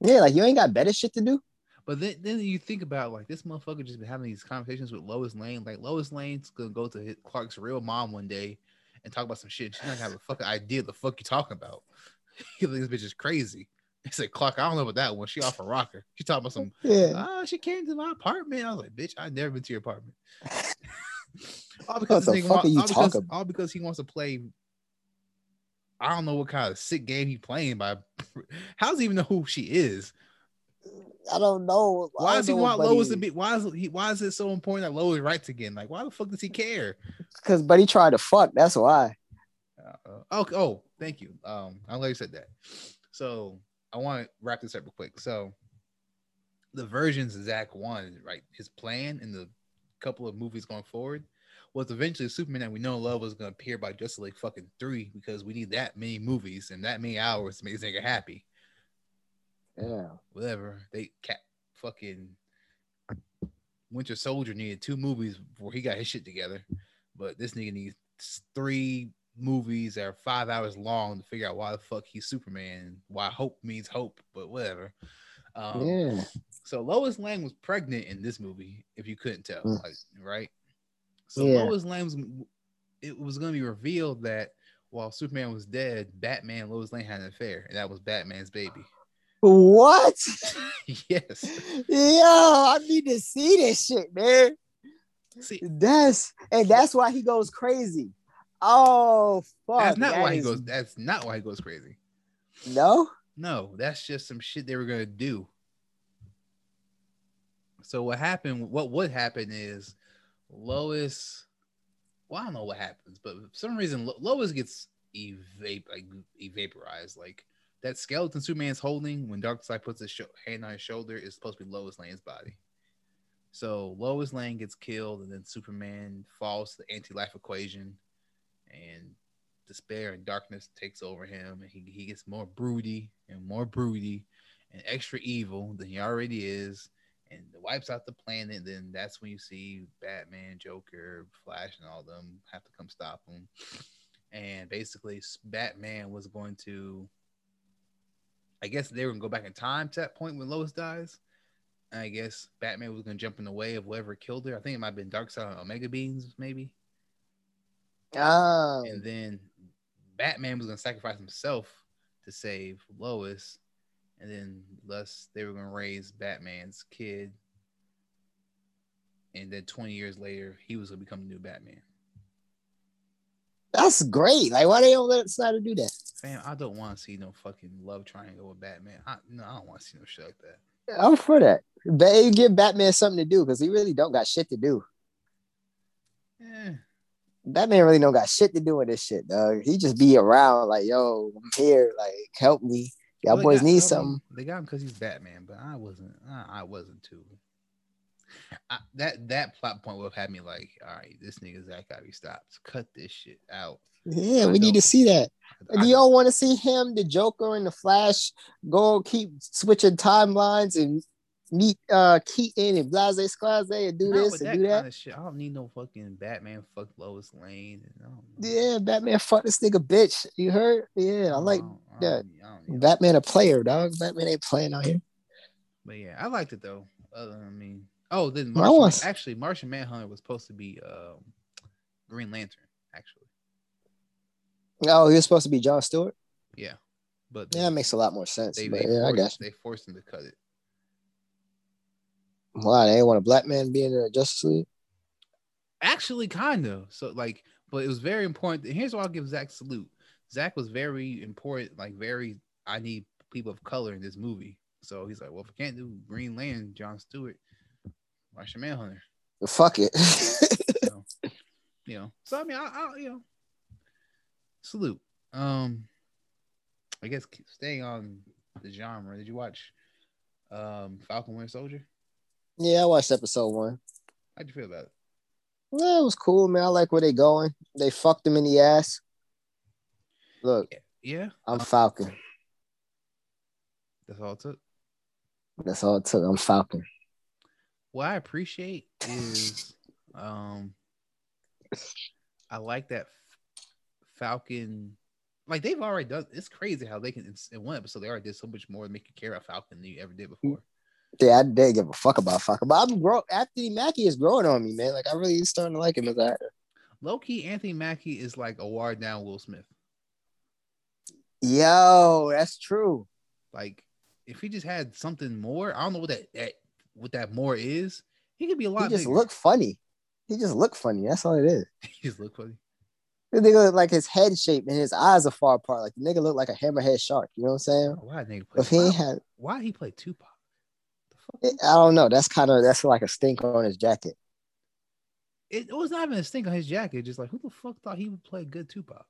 A: Yeah, like you ain't got better shit to do.
B: But then, then you think about like this motherfucker just been having these conversations with Lois Lane. Like Lois Lane's gonna go to his, Clark's real mom one day and talk about some shit. She's not gonna have a fucking idea the fuck you talking about. this bitch is crazy. He said, Clark, I don't know about that one. She off a rocker. She talking about some,
A: Yeah.
B: oh, she came to my apartment. I was like, bitch, I never been to your apartment. all
A: What
B: because
A: the fuck are you
B: all because,
A: talking
B: all because he wants to play. I don't know what kind of sick game he playing by. How does he even know who she is?
A: I don't know.
B: Why does he want. Lois to be? Why is he? Why is it so important that Lois writes again? Like, why the fuck does he care?
A: Cause buddy tried to fuck. That's why.
B: Uh, oh, oh, thank you. Um, I'm glad you said that. So I want to wrap this up real quick. So the versions Zack wanted, right? His plan in the couple of movies going forward was eventually Superman that we know and love was going to appear by Justice League fucking three because we need that many movies and that many hours to make this nigga happy.
A: Yeah.
B: Whatever they cat fucking Winter Soldier needed two movies before he got his shit together, but this nigga needs three movies that are five hours long to figure out why the fuck he's Superman. Why hope means hope, but whatever. Um,
A: yeah.
B: So Lois Lane was pregnant in this movie, if you couldn't tell,
A: Mm.
B: like right. So
A: Yeah.
B: Lois Lane. It was going to be revealed that while Superman was dead, Batman and Lois Lane had an affair, and that was Batman's baby.
A: What?
B: yes.
A: Yo, I need to see this shit, man.
B: See,
A: That's and that's why he goes crazy. Oh fuck.
B: that's not
A: that
B: why he goes. That's not why he goes crazy.
A: No?
B: No, that's just some shit they were gonna do. So what happened? What would happen is Lois. Well, I don't know what happens, but for some reason Lo- Lois gets evap- like, evaporized. Like that skeleton Superman's holding when Darkseid puts his sho- hand on his shoulder is supposed to be Lois Lane's body. So Lois Lane gets killed, and then Superman falls to the anti-life equation, and despair and darkness takes over him, and he, he gets more broody and more broody and extra evil than he already is, and wipes out the planet. Then that's when you see Batman, Joker, Flash, and all of them have to come stop him. And basically, Batman was going to, I guess they were gonna go back in time to that point when Lois dies. And I guess Batman was gonna jump in the way of whoever killed her. I think it might have been Darkseid or Omega Beams, maybe.
A: Oh.
B: And then Batman was gonna sacrifice himself to save Lois, and then thus they were gonna raise Batman's kid. And then 20 years later, he was gonna become the new Batman.
A: That's great. Like, why they don't let Snyder do that?
B: Fam, I don't want to see no fucking love triangle with Batman. I, no, I don't want to see no shit like that.
A: I'm for that. They give Batman something to do because he really don't got shit to do.
B: Eh,
A: Batman really don't got shit to do with this shit, dog. He just be around like, yo, I'm here, like, help me. Y'all
B: well,
A: boys
B: got-
A: need something.
B: They got him because he's Batman, but I wasn't. I, I wasn't too. I, that that plot point would have had me like, all right, this nigga Zack gotta be stopped. Cut this shit out.
A: Yeah,
B: I
A: we need to see that.
B: I
A: Do y'all want to see him, the Joker, and the Flash go keep switching timelines and meet uh Keaton and Blase Squaze and do
B: Not
A: this and
B: that
A: do that?
B: kind of shit. I don't need no fucking Batman fuck Lois Lane. And I don't.
A: Yeah, Batman fuck this nigga bitch. You heard? Yeah, I like
B: I
A: that.
B: need- I
A: Batman a player, dog. Batman ain't playing out here.
B: But yeah, I liked it though. Other I mean, oh, then Martian,
A: was-
B: actually Martian Manhunter was supposed to be um, Green Lantern, actually.
A: Oh, he was supposed to be John Stewart.
B: Yeah, but
A: Yeah, that makes a lot more sense.
B: they,
A: but
B: they,
A: yeah, I
B: forced,
A: guess.
B: they forced him to cut it.
A: Why they want a black man being in the Justice League?
B: Actually, kind of. So like, but it was very important. Here's why I'll give Zack salute. Zack was very important, like very. I need people of color in this movie. So he's like, well, if I can't do Green Lantern, John Stewart, Martian Manhunter.
A: Fuck it.
B: So, you know, so I mean, I, I you know, salute. Um, I guess staying on the genre. Did you watch um Falcon Winter Soldier?
A: Yeah, I watched episode one.
B: How'd you feel about it?
A: Well, it was cool, man. I like where they're going. They fucked him in the ass. Look,
B: Yeah,
A: I'm Falcon.
B: that's all it took.
A: That's all it took. I'm Falcon.
B: What I appreciate is Um, I like that Falcon. Like they've already done. It's crazy how they can in one episode they already did so much more to make you care about Falcon than you ever did before.
A: Yeah, I didn't give a fuck about Falcon, but I'm grow. Anthony Mackie is growing on me, man. Like I really starting to like him as actor.
B: Low key, Anthony Mackie is like a watered down Will Smith.
A: Yo, that's true.
B: Like if he just had something more, I don't know what that, that what that more is. He could be a lot.
A: He just
B: bigger.
A: look funny. He just look funny. That's all it is.
B: he just look funny.
A: The nigga look like his head shape and his eyes are far apart. Like the nigga look like a hammerhead shark. You know what I'm saying?
B: Why nigga play?
A: If he
B: why,
A: had,
B: why he play Tupac?
A: I don't know. That's kind of that's like a stink on his jacket.
B: It, it was not even a stink on his jacket. Just like who the fuck thought he would play good Tupac?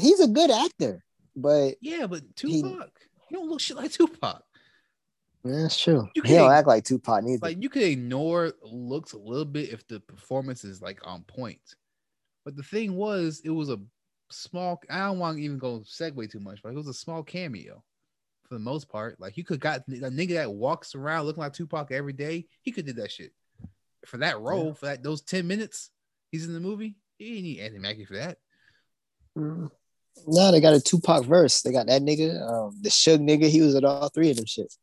A: He's a good actor, but
B: Yeah, but Tupac, he, don't look shit like Tupac.
A: yeah, that's true.
B: You
A: He don't act like Tupac neither.
B: Like you could ignore looks a little bit if the performance is like on point. But the thing was, it was a small. I don't want to even go segue too much, but it was a small cameo for the most part. Like you could got a nigga that walks around looking like Tupac every day. He could do that shit for that role for that those ten minutes. He's in the movie. He didn't need Anthony Mackie for that.
A: Mm. No, they got a Tupac verse. They got that nigga, um, the Suge nigga. He was at all three of them shits.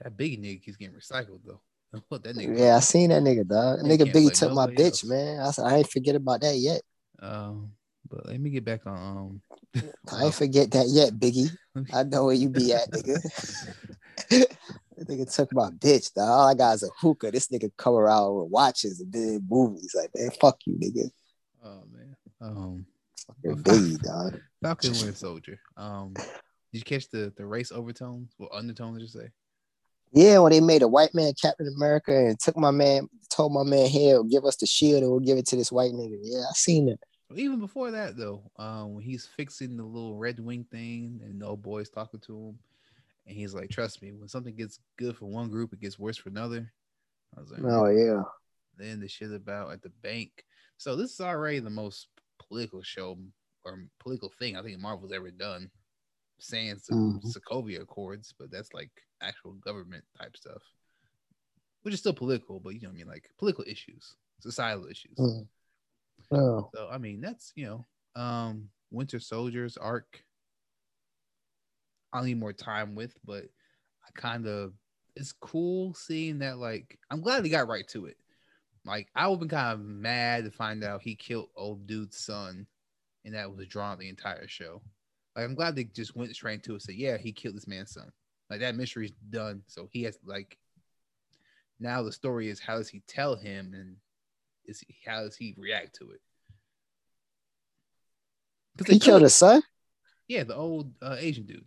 B: That, big nigga keeps getting recycled though. What that nigga?
A: Yeah, I seen that nigga, dog. That nigga Biggie took my bitch,
B: else.
A: man. I said I ain't forget about that yet.
B: Um, but let me get back on. Um,
A: I ain't forget that yet, Biggie. I know where you be at, nigga. that nigga took my bitch, dog. All I got is a hookah. This nigga come around with watches and big movies. Like, man, fuck you, nigga.
B: oh man. Um,
A: Fucking Biggie, dog.
B: Falcon Winter Soldier. Um, did you catch the the race overtones or undertones? I should say.
A: Yeah, when they made a white man Captain America and took my man, told my man, here, give us the shield and we'll give it to this white nigga. Yeah, I seen it.
B: Even before that though, um, when he's fixing the little red wing thing and the old boy's talking to him, and he's like, "Trust me, when something gets good for one group, it gets worse for another." I was like,
A: Oh yeah.
B: then the shit about at the bank. So this is already the most political show or political thing I think Marvel's ever done. Saying some
A: Mhm.
B: Sokovia Accords, but that's like actual government type stuff, which is still political, but you know what I mean, like political issues, societal issues.
A: Mm. Oh.
B: So I mean, that's you know, um, Winter Soldiers arc. I need more time with, but I kind of it's cool seeing that. Like, I'm glad they got right to it. Like, I would been kind of mad to find out he killed old dude's son, and that was drawn the entire show. Like, I'm glad they just went straight to it. Said, yeah, he killed this man's son. Like that mystery's done. So he has like now the story is how does he tell him and is he, how does he react to it? 'Cause they
A: He killed
B: took-
A: his son?
B: Yeah, the old uh, Asian dude.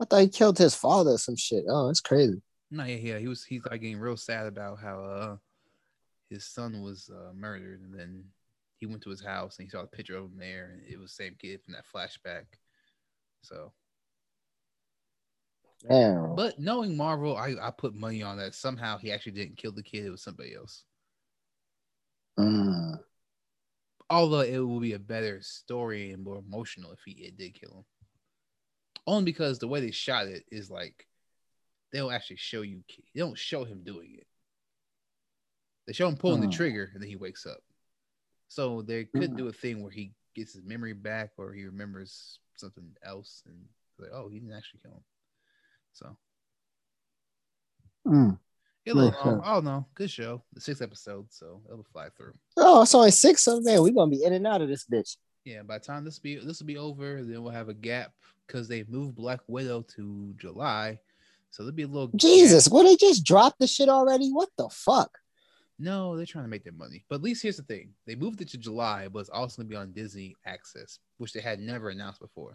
A: I thought he killed his father or some shit. Oh, that's crazy.
B: No, yeah, yeah. He was he's like getting real sad about how uh his son was uh, murdered, and then he went to his house and he saw a picture of him there, and it was the same kid from that flashback. So,
A: Damn.
B: but knowing Marvel, I I put money on that somehow he actually didn't kill the kid; it was somebody else.
A: Mm.
B: Although it will be a better story and more emotional if he it did kill him. Only because the way they shot it is like they don't actually show you. They don't show him doing it. They show him pulling
A: Hmm.
B: the trigger and then he wakes up. So they could
A: Hmm.
B: do a thing where he gets his memory back or he remembers something else and like, oh, he didn't actually kill him. So
A: Mm.
B: It look,
A: Makes sense.
B: oh no, good show. The six episodes, so it'll fly through.
A: Oh, it's only six of them. We're gonna be in and out of this bitch.
B: Yeah, by the time this be this will be over, then we'll have a gap because they moved Black Widow to July, so there'll be a little gap.
A: Jesus, well, they just dropped the shit already. What the fuck?
B: No, they're trying to make their money. But at least here's the thing: they moved it to July, but it's also gonna be on Disney Access, which they had never announced before.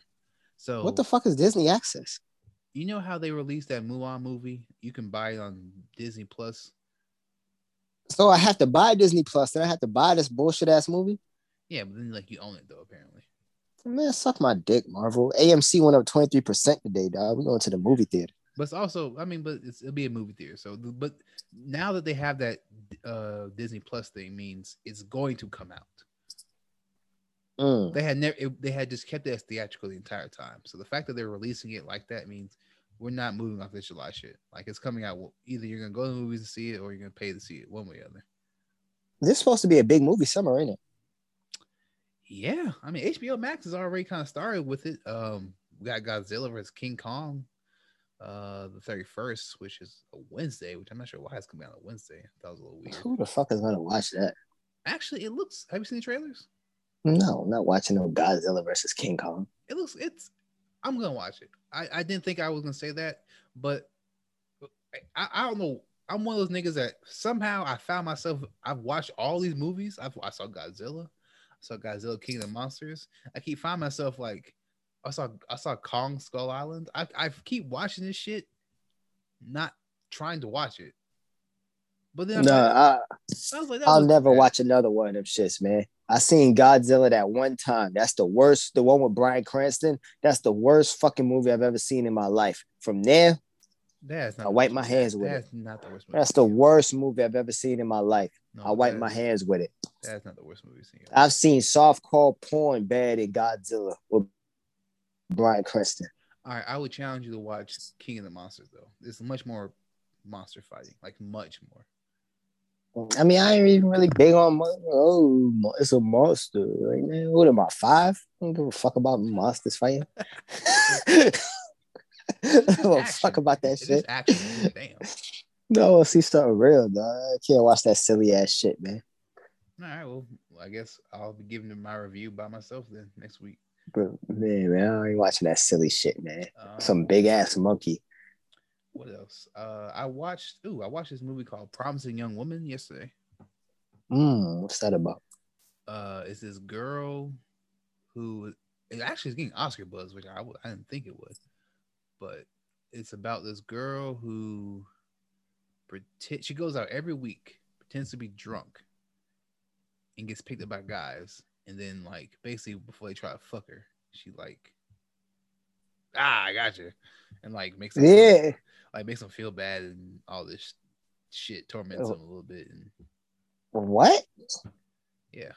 B: So
A: What the fuck is Disney Access?
B: You know how they released that Mulan movie? You can buy it on Disney Plus.
A: So I have to buy Disney Plus, then I have to buy this bullshit ass movie.
B: Yeah, but then like you own it though, apparently.
A: Man, suck my dick, Marvel. AMC went up 23% today, dog. We're going to the movie theater.
B: But it's also, I mean, but it's, it'll be a movie theater. So, but now that they have that uh Disney Plus thing, means it's going to come out.
A: Mm.
B: They had never, it, they had just kept it as theatrical the entire time. So the fact that they're releasing it like that means we're not moving off this July shit. Like it's coming out. Either you're gonna go to the movies to see it, or you're gonna pay to see it, one way or the other.
A: This is supposed to be a big movie summer, ain't it?
B: Yeah, I mean HBO Max has already kind of started with it. Um, we got Godzilla vs King Kong, uh, the thirty first, which is a Wednesday. Which I'm not sure why it's coming out on a Wednesday. That was a little weird.
A: Who the fuck is gonna watch that?
B: Actually, it looks. Have you seen the trailers?
A: No, I'm not watching no Godzilla versus King Kong.
B: It looks. It's. I'm gonna watch it. I I didn't think I was gonna say that, but I I don't know. I'm one of those niggas that somehow I found myself. I've watched all these movies. I've I saw Godzilla. I saw Godzilla King of the Monsters. I keep finding myself like I saw I saw Kong Skull Island. I I keep watching this shit, not trying to watch it. But then
A: no, I,
B: I was like,
A: I'll never
B: bad.
A: watch another one of them shits, man. I seen Godzilla that one time. That's the worst. The one with Bryan Cranston. That's the worst fucking movie I've ever seen in my life. From there,
B: That's not
A: I wipe my
B: movie.
A: hands with it.
B: That's not the worst movie.
A: that's the worst movie I've ever seen in my life.
B: No,
A: I wipe my hands with it.
B: That's not the worst movie I've seen.
A: I've seen softcore porn bad in Godzilla with Bryan Cranston.
B: All right, I would challenge you to watch King of the Monsters though. It's much more monster fighting, like much more.
A: I mean, I ain't even really big on. Oh, it's a monster. right man, what am I five? I don't give a fuck about monsters fighting. I don't give a
B: Action.
A: fuck about that
B: just
A: shit.
B: action. Damn.
A: No, see something real, dog. I can't watch that silly ass shit, man.
B: All right, well, I guess I'll be giving them my review by myself then next week.
A: But man, man, I ain't watching that silly shit, man.
B: Um,
A: Some big ass monkey.
B: What else? Uh, I watched. Ooh, I watched this movie called Promising Young Woman yesterday.
A: Mm, what's that about?
B: Uh, it's this girl who it actually is getting Oscar buzz, which I didn't think it was, but it's about this girl who pretend she goes out every week, pretends to be drunk, and gets picked up by guys, and then like basically before they try to fuck her, she like, ah, I got you, and like makes
A: Yeah.
B: Like makes them feel bad and all this shit torments
A: Oh.
B: them a little bit, and
A: What?
B: yeah,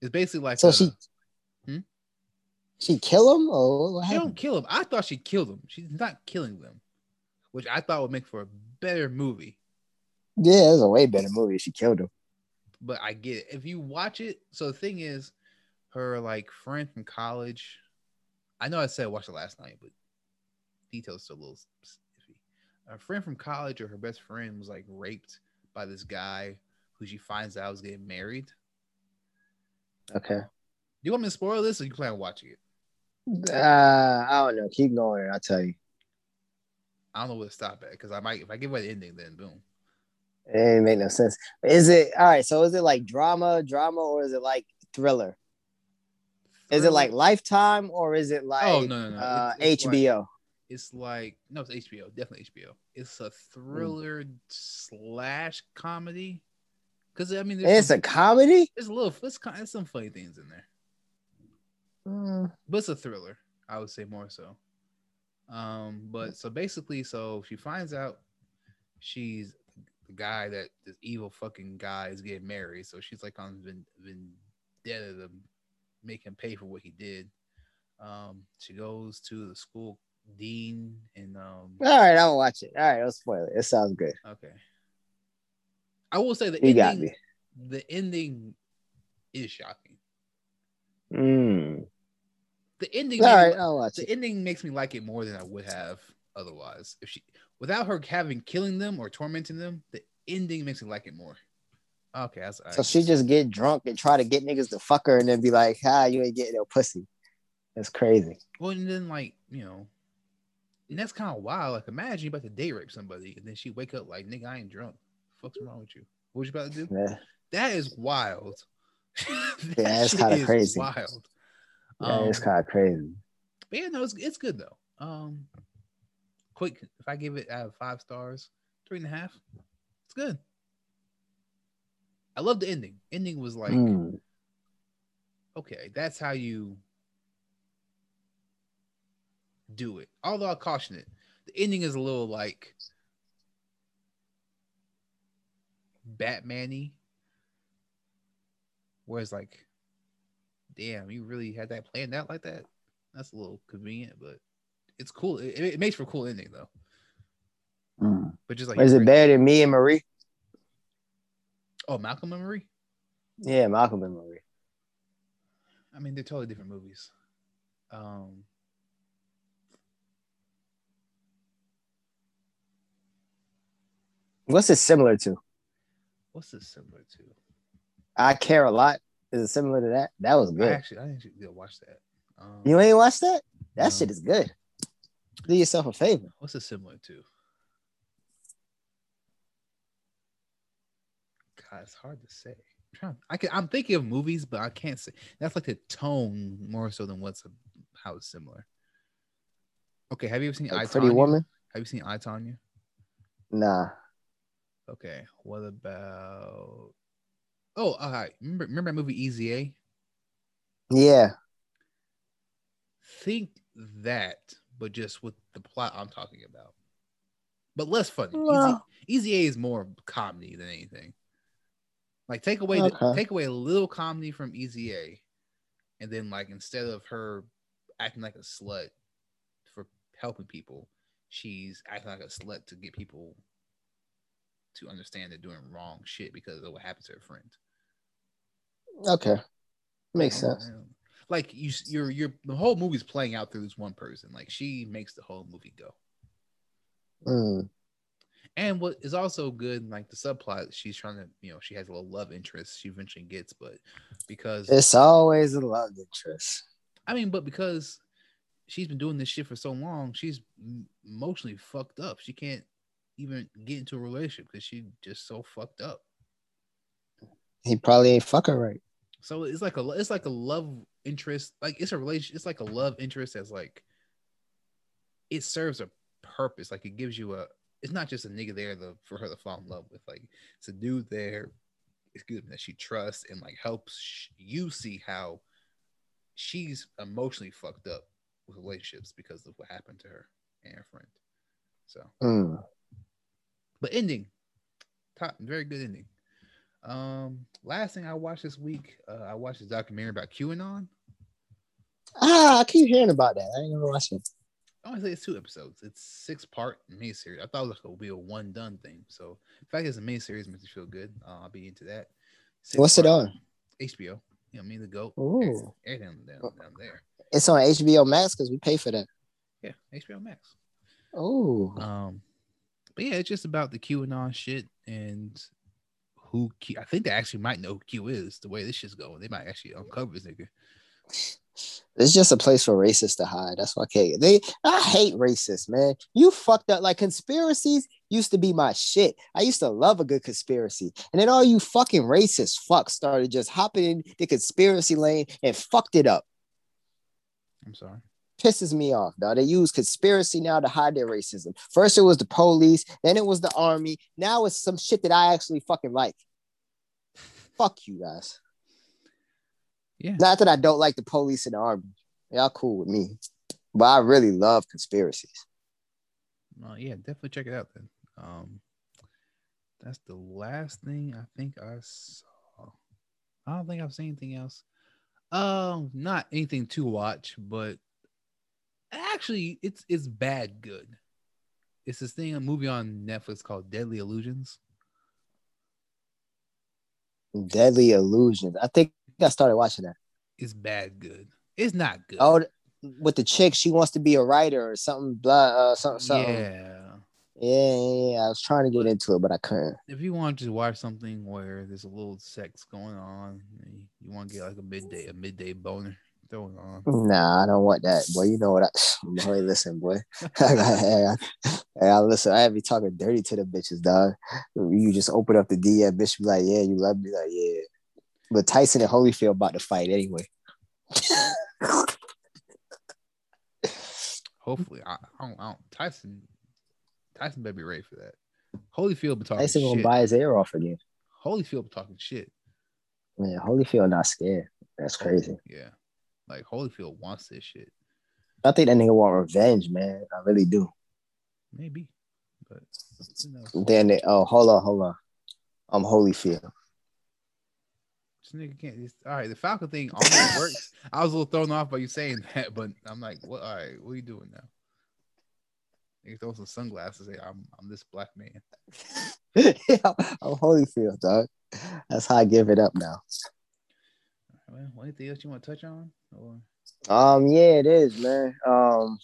B: it's basically like
A: So
B: a-
A: she
B: Hmm?
A: she kill him Oh, what
B: She don't kill him. I thought she killed him. She's not killing them, which I thought would make for a better movie.
A: Yeah, it was a way better movie she killed him.
B: But I get it. If you watch it, so the thing is, her like friend from college. I know I said I watched it last night, but details still a little. A friend from college or her best friend was like raped by this guy who she finds out is getting married.
A: Okay.
B: Do you want me to spoil this, or you plan on watching it?
A: Uh, I don't know. Keep going. I'll tell you.
B: I don't know where to stop at because I might if I give away the ending, then boom.
A: It ain't make no sense. Is it all right? So is it like drama, drama, or is it like thriller? Is it like Lifetime or is it like
B: Oh, no, no, no.
A: Uh,
B: It's- it's like-
A: HBO?
B: It's like no, it's HBO, definitely HBO. It's a thriller slash comedy. Because I mean,
A: it's
B: some,
A: a comedy.
B: there's a little, it's, kind- there's some funny things in there,
A: Mm,
B: but it's a thriller. I would say more so. Um, but so basically, so she finds out she's the guy that this evil fucking guy is getting married. So she's like on vend- vendetta to make him pay for what he did. Um, she goes to the school dean and um
A: All right, I'll watch it. All right, I'll spoil it. It sounds good.
B: Okay. I will say the
A: You got
B: ending.
A: me.
B: The ending is shocking.
A: Mm.
B: The ending.
A: All
B: me
A: I'll watch
B: the
A: it.
B: ending makes me like it more than I would have otherwise. If she, without her having killing them or tormenting them, the ending makes me like it more. Okay, that's
A: So
B: right.
A: she just get drunk and try to get niggas to fuck her and then be like, "Ah, you ain't getting no pussy." That's crazy.
B: well, and then like you know, and that's kind of wild. Like imagine you about to date rape somebody, and then she wake up like, "Nigga, I ain't drunk. Fuck's wrong with you? What you about to do?"
A: Yeah,
B: That is wild. That
A: Yeah, that's kinda crazy.
B: Wild.
A: yeah it's
B: Um,
A: kind of crazy.
B: But yeah, no, it's it's good though. Um, quick, if I give it out of five stars, three and a half, it's good. I love the ending. Ending was like,
A: Mm.
B: okay, that's how you do it. Although I caution it, the ending is a little like Batman-y. Whereas like, damn, you really had that planned out like that? That's a little convenient, but it's cool. It, it makes for a cool ending though.
A: Mm.
B: But just like
A: Is it bad in me and Marie?
B: Oh, Malcolm and Marie.
A: Yeah, Malcolm and Marie.
B: I mean, they're totally different movies. Um,
A: What's it similar to?
B: what's this similar to?
A: I care a lot. Is it similar to that? That was
B: I
A: good.
B: actually, I actually did watch that. Um,
A: You ain't watched that? That
B: No.
A: shit is good. Do yourself a favor.
B: what's it similar to? God, it's hard to say. I can. I'm thinking of movies, but I can't say. That's like the tone more so than what's how it's similar. Okay, have you ever seen I
A: Like Pretty
B: Tonya?
A: Woman?
B: Have you seen I Tonya?
A: Nah.
B: Okay, what about? Oh, all right. Remember, remember that movie Easy A?
A: Yeah.
B: Think that, but just with the plot I'm talking about, but less funny.
A: Well-
B: Easy, Easy A is more comedy than anything. Like take away the, take away a little comedy from Easy A, and then like instead of her acting like a slut for helping people, she's acting like a slut to get people to understand they're doing wrong shit because of what happened to her friend.
A: Okay. Makes sense.
B: Like you, you're, you're the whole movie's playing out through this one person. Like she makes the whole movie go.
A: Mm.
B: And what is also good, like the subplot, she's trying to, you know, she has a little love interest she eventually gets, but because
A: It's always a love interest.
B: I mean, but because she's been doing this shit for so long, she's emotionally fucked up. She can't even get into a relationship because she just so fucked up.
A: He probably ain't fucking right.
B: So it's like a it's like a love interest, like it's a relation, it's like a love interest as like it serves a purpose. Like it gives you a it's not just a nigga there to, for her to fall in love with. Like it's a dude there, excuse me, that she trusts and like helps sh- you see how she's emotionally fucked up with relationships because of what happened to her and her friend. So
A: Mm.
B: But ending, top, very good ending. Um, last thing I watched this week, uh, I watched a documentary about QAnon.
A: Ah, I keep hearing about that. I ain't never watched it.
B: I only say it's two episodes. It's six part miniseries. I thought it was like a be a one done thing. So the fact it's a miniseries makes me feel good. Uh, I'll be into that. Six
A: What's it on?
B: HBO. You know, me the goat.
A: Ooh.
B: Everything down, down there.
A: It's on HBO Max because we pay for that.
B: Yeah, HBO Max.
A: Oh,
B: Um, but yeah, it's just about the QAnon shit and who Q. I think they actually might know who Q is the way this shit's going. They might actually uncover this nigga.
A: it's just a place for racists to hide. That's why I can't. They, I hate racists, man. You fucked up. Like conspiracies used to be my shit. I used to love a good conspiracy, and then all you fucking racist fucks started just hopping in the conspiracy lane and fucked it up.
B: I'm sorry.
A: Pisses me off, dog. They use conspiracy now to hide their racism. First it was the police, then it was the army. Now it's some shit that I actually fucking like. Fuck you guys.
B: Yeah.
A: Not that I don't like the police and the army. Y'all cool with me. But I really love conspiracies.
B: Uh, yeah, definitely check it out then. Um, that's the last thing I think I saw. I don't think I've seen anything else. Um, not anything to watch, but actually, it's it's bad good. It's this thing, a movie on Netflix called Deadly Illusions.
A: Deadly Illusions. I think I started watching that.
B: It's bad good. It's not good.
A: Oh, with the chick, she wants to be a writer or something. Blah, uh, something, something.
B: yeah.
A: Yeah, yeah, yeah. I was trying to get into it, but I couldn't.
B: If you want to watch something where there's a little sex going on, you want to get like a midday, a midday boner, it on.
A: Nah, I don't want that, boy. You know what? I, boy, listen, boy. hey, I, hey, I listen. I be talking dirty to the bitches, dog. You just open up the DM, bitch. Be like, yeah, you love me, like, yeah. But Tyson and Holyfield about to fight anyway.
B: Hopefully, I, I, don't, I don't. Tyson, Tyson better be ready for that. Holyfield be talking
A: Tyson gonna buy his ear off again.
B: Holyfield be talking shit.
A: Man, Holyfield not scared. That's crazy.
B: Yeah, like Holyfield wants this shit.
A: I think that nigga want revenge, man. I really do.
B: Maybe, but?
A: Then they, oh, hold on, hold on. I'm Holyfield.
B: This nigga can't. It's, all right, the Falcon thing almost works. I was a little thrown off by you saying that, but I'm like, what? All right, what are you doing now? You throw some sunglasses. Say, I'm I'm this black man.
A: yeah, I'm Holyfield, dog. That's how I give it up now.
B: Well, anything else you want to touch on? Or
A: Um, yeah, it is, man. Um,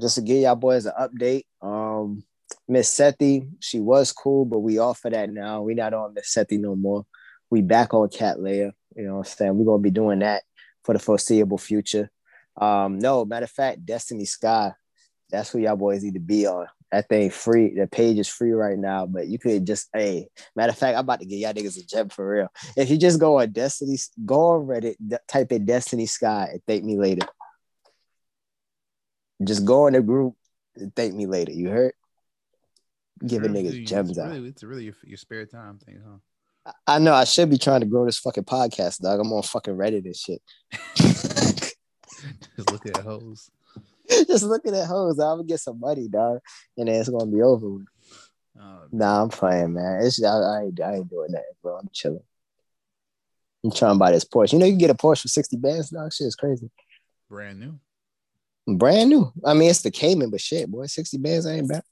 A: just to give y'all boys an update. Um, Miss Sethi, she was cool, but we off of that now. We not on Miss Sethi no more. We back on Cat Leia. You know what I'm saying? We're gonna be doing that for the foreseeable future. Um, no, matter of fact, Destiny Sky, that's who y'all boys need to be on. That thing free. The page is free right now, but you could just hey. Matter of fact, I'm about to get y'all niggas a gem for real. If you just go on Destiny, go on Reddit, type in Destiny Sky and thank me later. Just go in the group and thank me later. You heard? Giving
B: Really,
A: niggas
B: it's
A: gems out.
B: Really, it's really your, your spare time thing, huh?
A: I I know I should be trying to grow this fucking podcast, dog. I'm on fucking Reddit and shit.
B: Just look at hoes.
A: just looking at hoes, I'm gonna get some money, dog, and then it's gonna be over with.
B: Uh,
A: Nah, I'm playing, man. It's I, I, ain't, I ain't doing that, bro. I'm chilling. I'm trying to buy this Porsche. You know, you can get a Porsche for 60 bands, dog. Shit is crazy.
B: brand new.
A: Brand new. I mean, it's the Cayman, but shit, boy, 60 bands I ain't bad.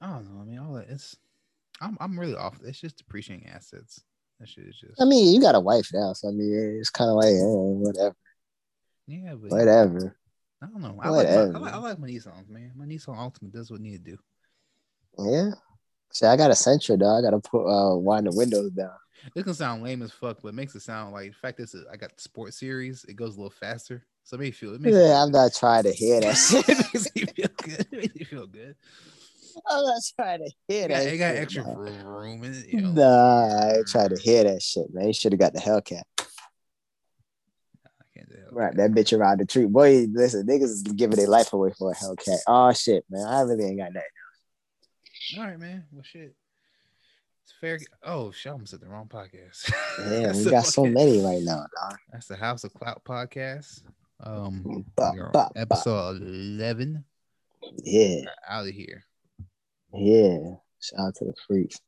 B: I don't know. I mean, all that it's. I'm I'm really off. It's just depreciating assets. That shit is just.
A: I mean, you got a wife now, so I mean, it's kind of like, eh, whatever,
B: yeah, but
A: whatever.
B: I don't know. I like, my, I
A: Whatever.
B: like I like my Nissans, man. My Nissan Altima does what it need to do.
A: Yeah. See, I got a Sentra, though. I gotta put uh wind the windows down.
B: This can sound lame as fuck, but it makes it sound like the fact is I got the sports series. It goes a little faster, so it makes you feel. It makes
A: Yeah,
B: feel
A: I'm not trying to hear that shit.
B: it makes me feel good. It makes me feel good.
A: I'm not trying to hear
B: It got,
A: that.
B: it got
A: shit,
B: extra room in it. You know,
A: Nah, I ain't trying to hear that shit, man. You should have got the Hellcat. Right, that bitch around the tree. Boy, listen, niggas is giving their life away for a Hellcat. Oh shit, man. I really ain't got that.
B: All right, man. Well, shit. It's fair. Oh, shit. I almost said the wrong podcast.
A: Yeah, we got so many right now, dog.
B: That's the House of Clout podcast. Um,
A: Ba,
B: we are
A: ba, ba.
B: episode eleven.
A: Yeah,
B: Out of here.
A: yeah. Shout out to the freaks.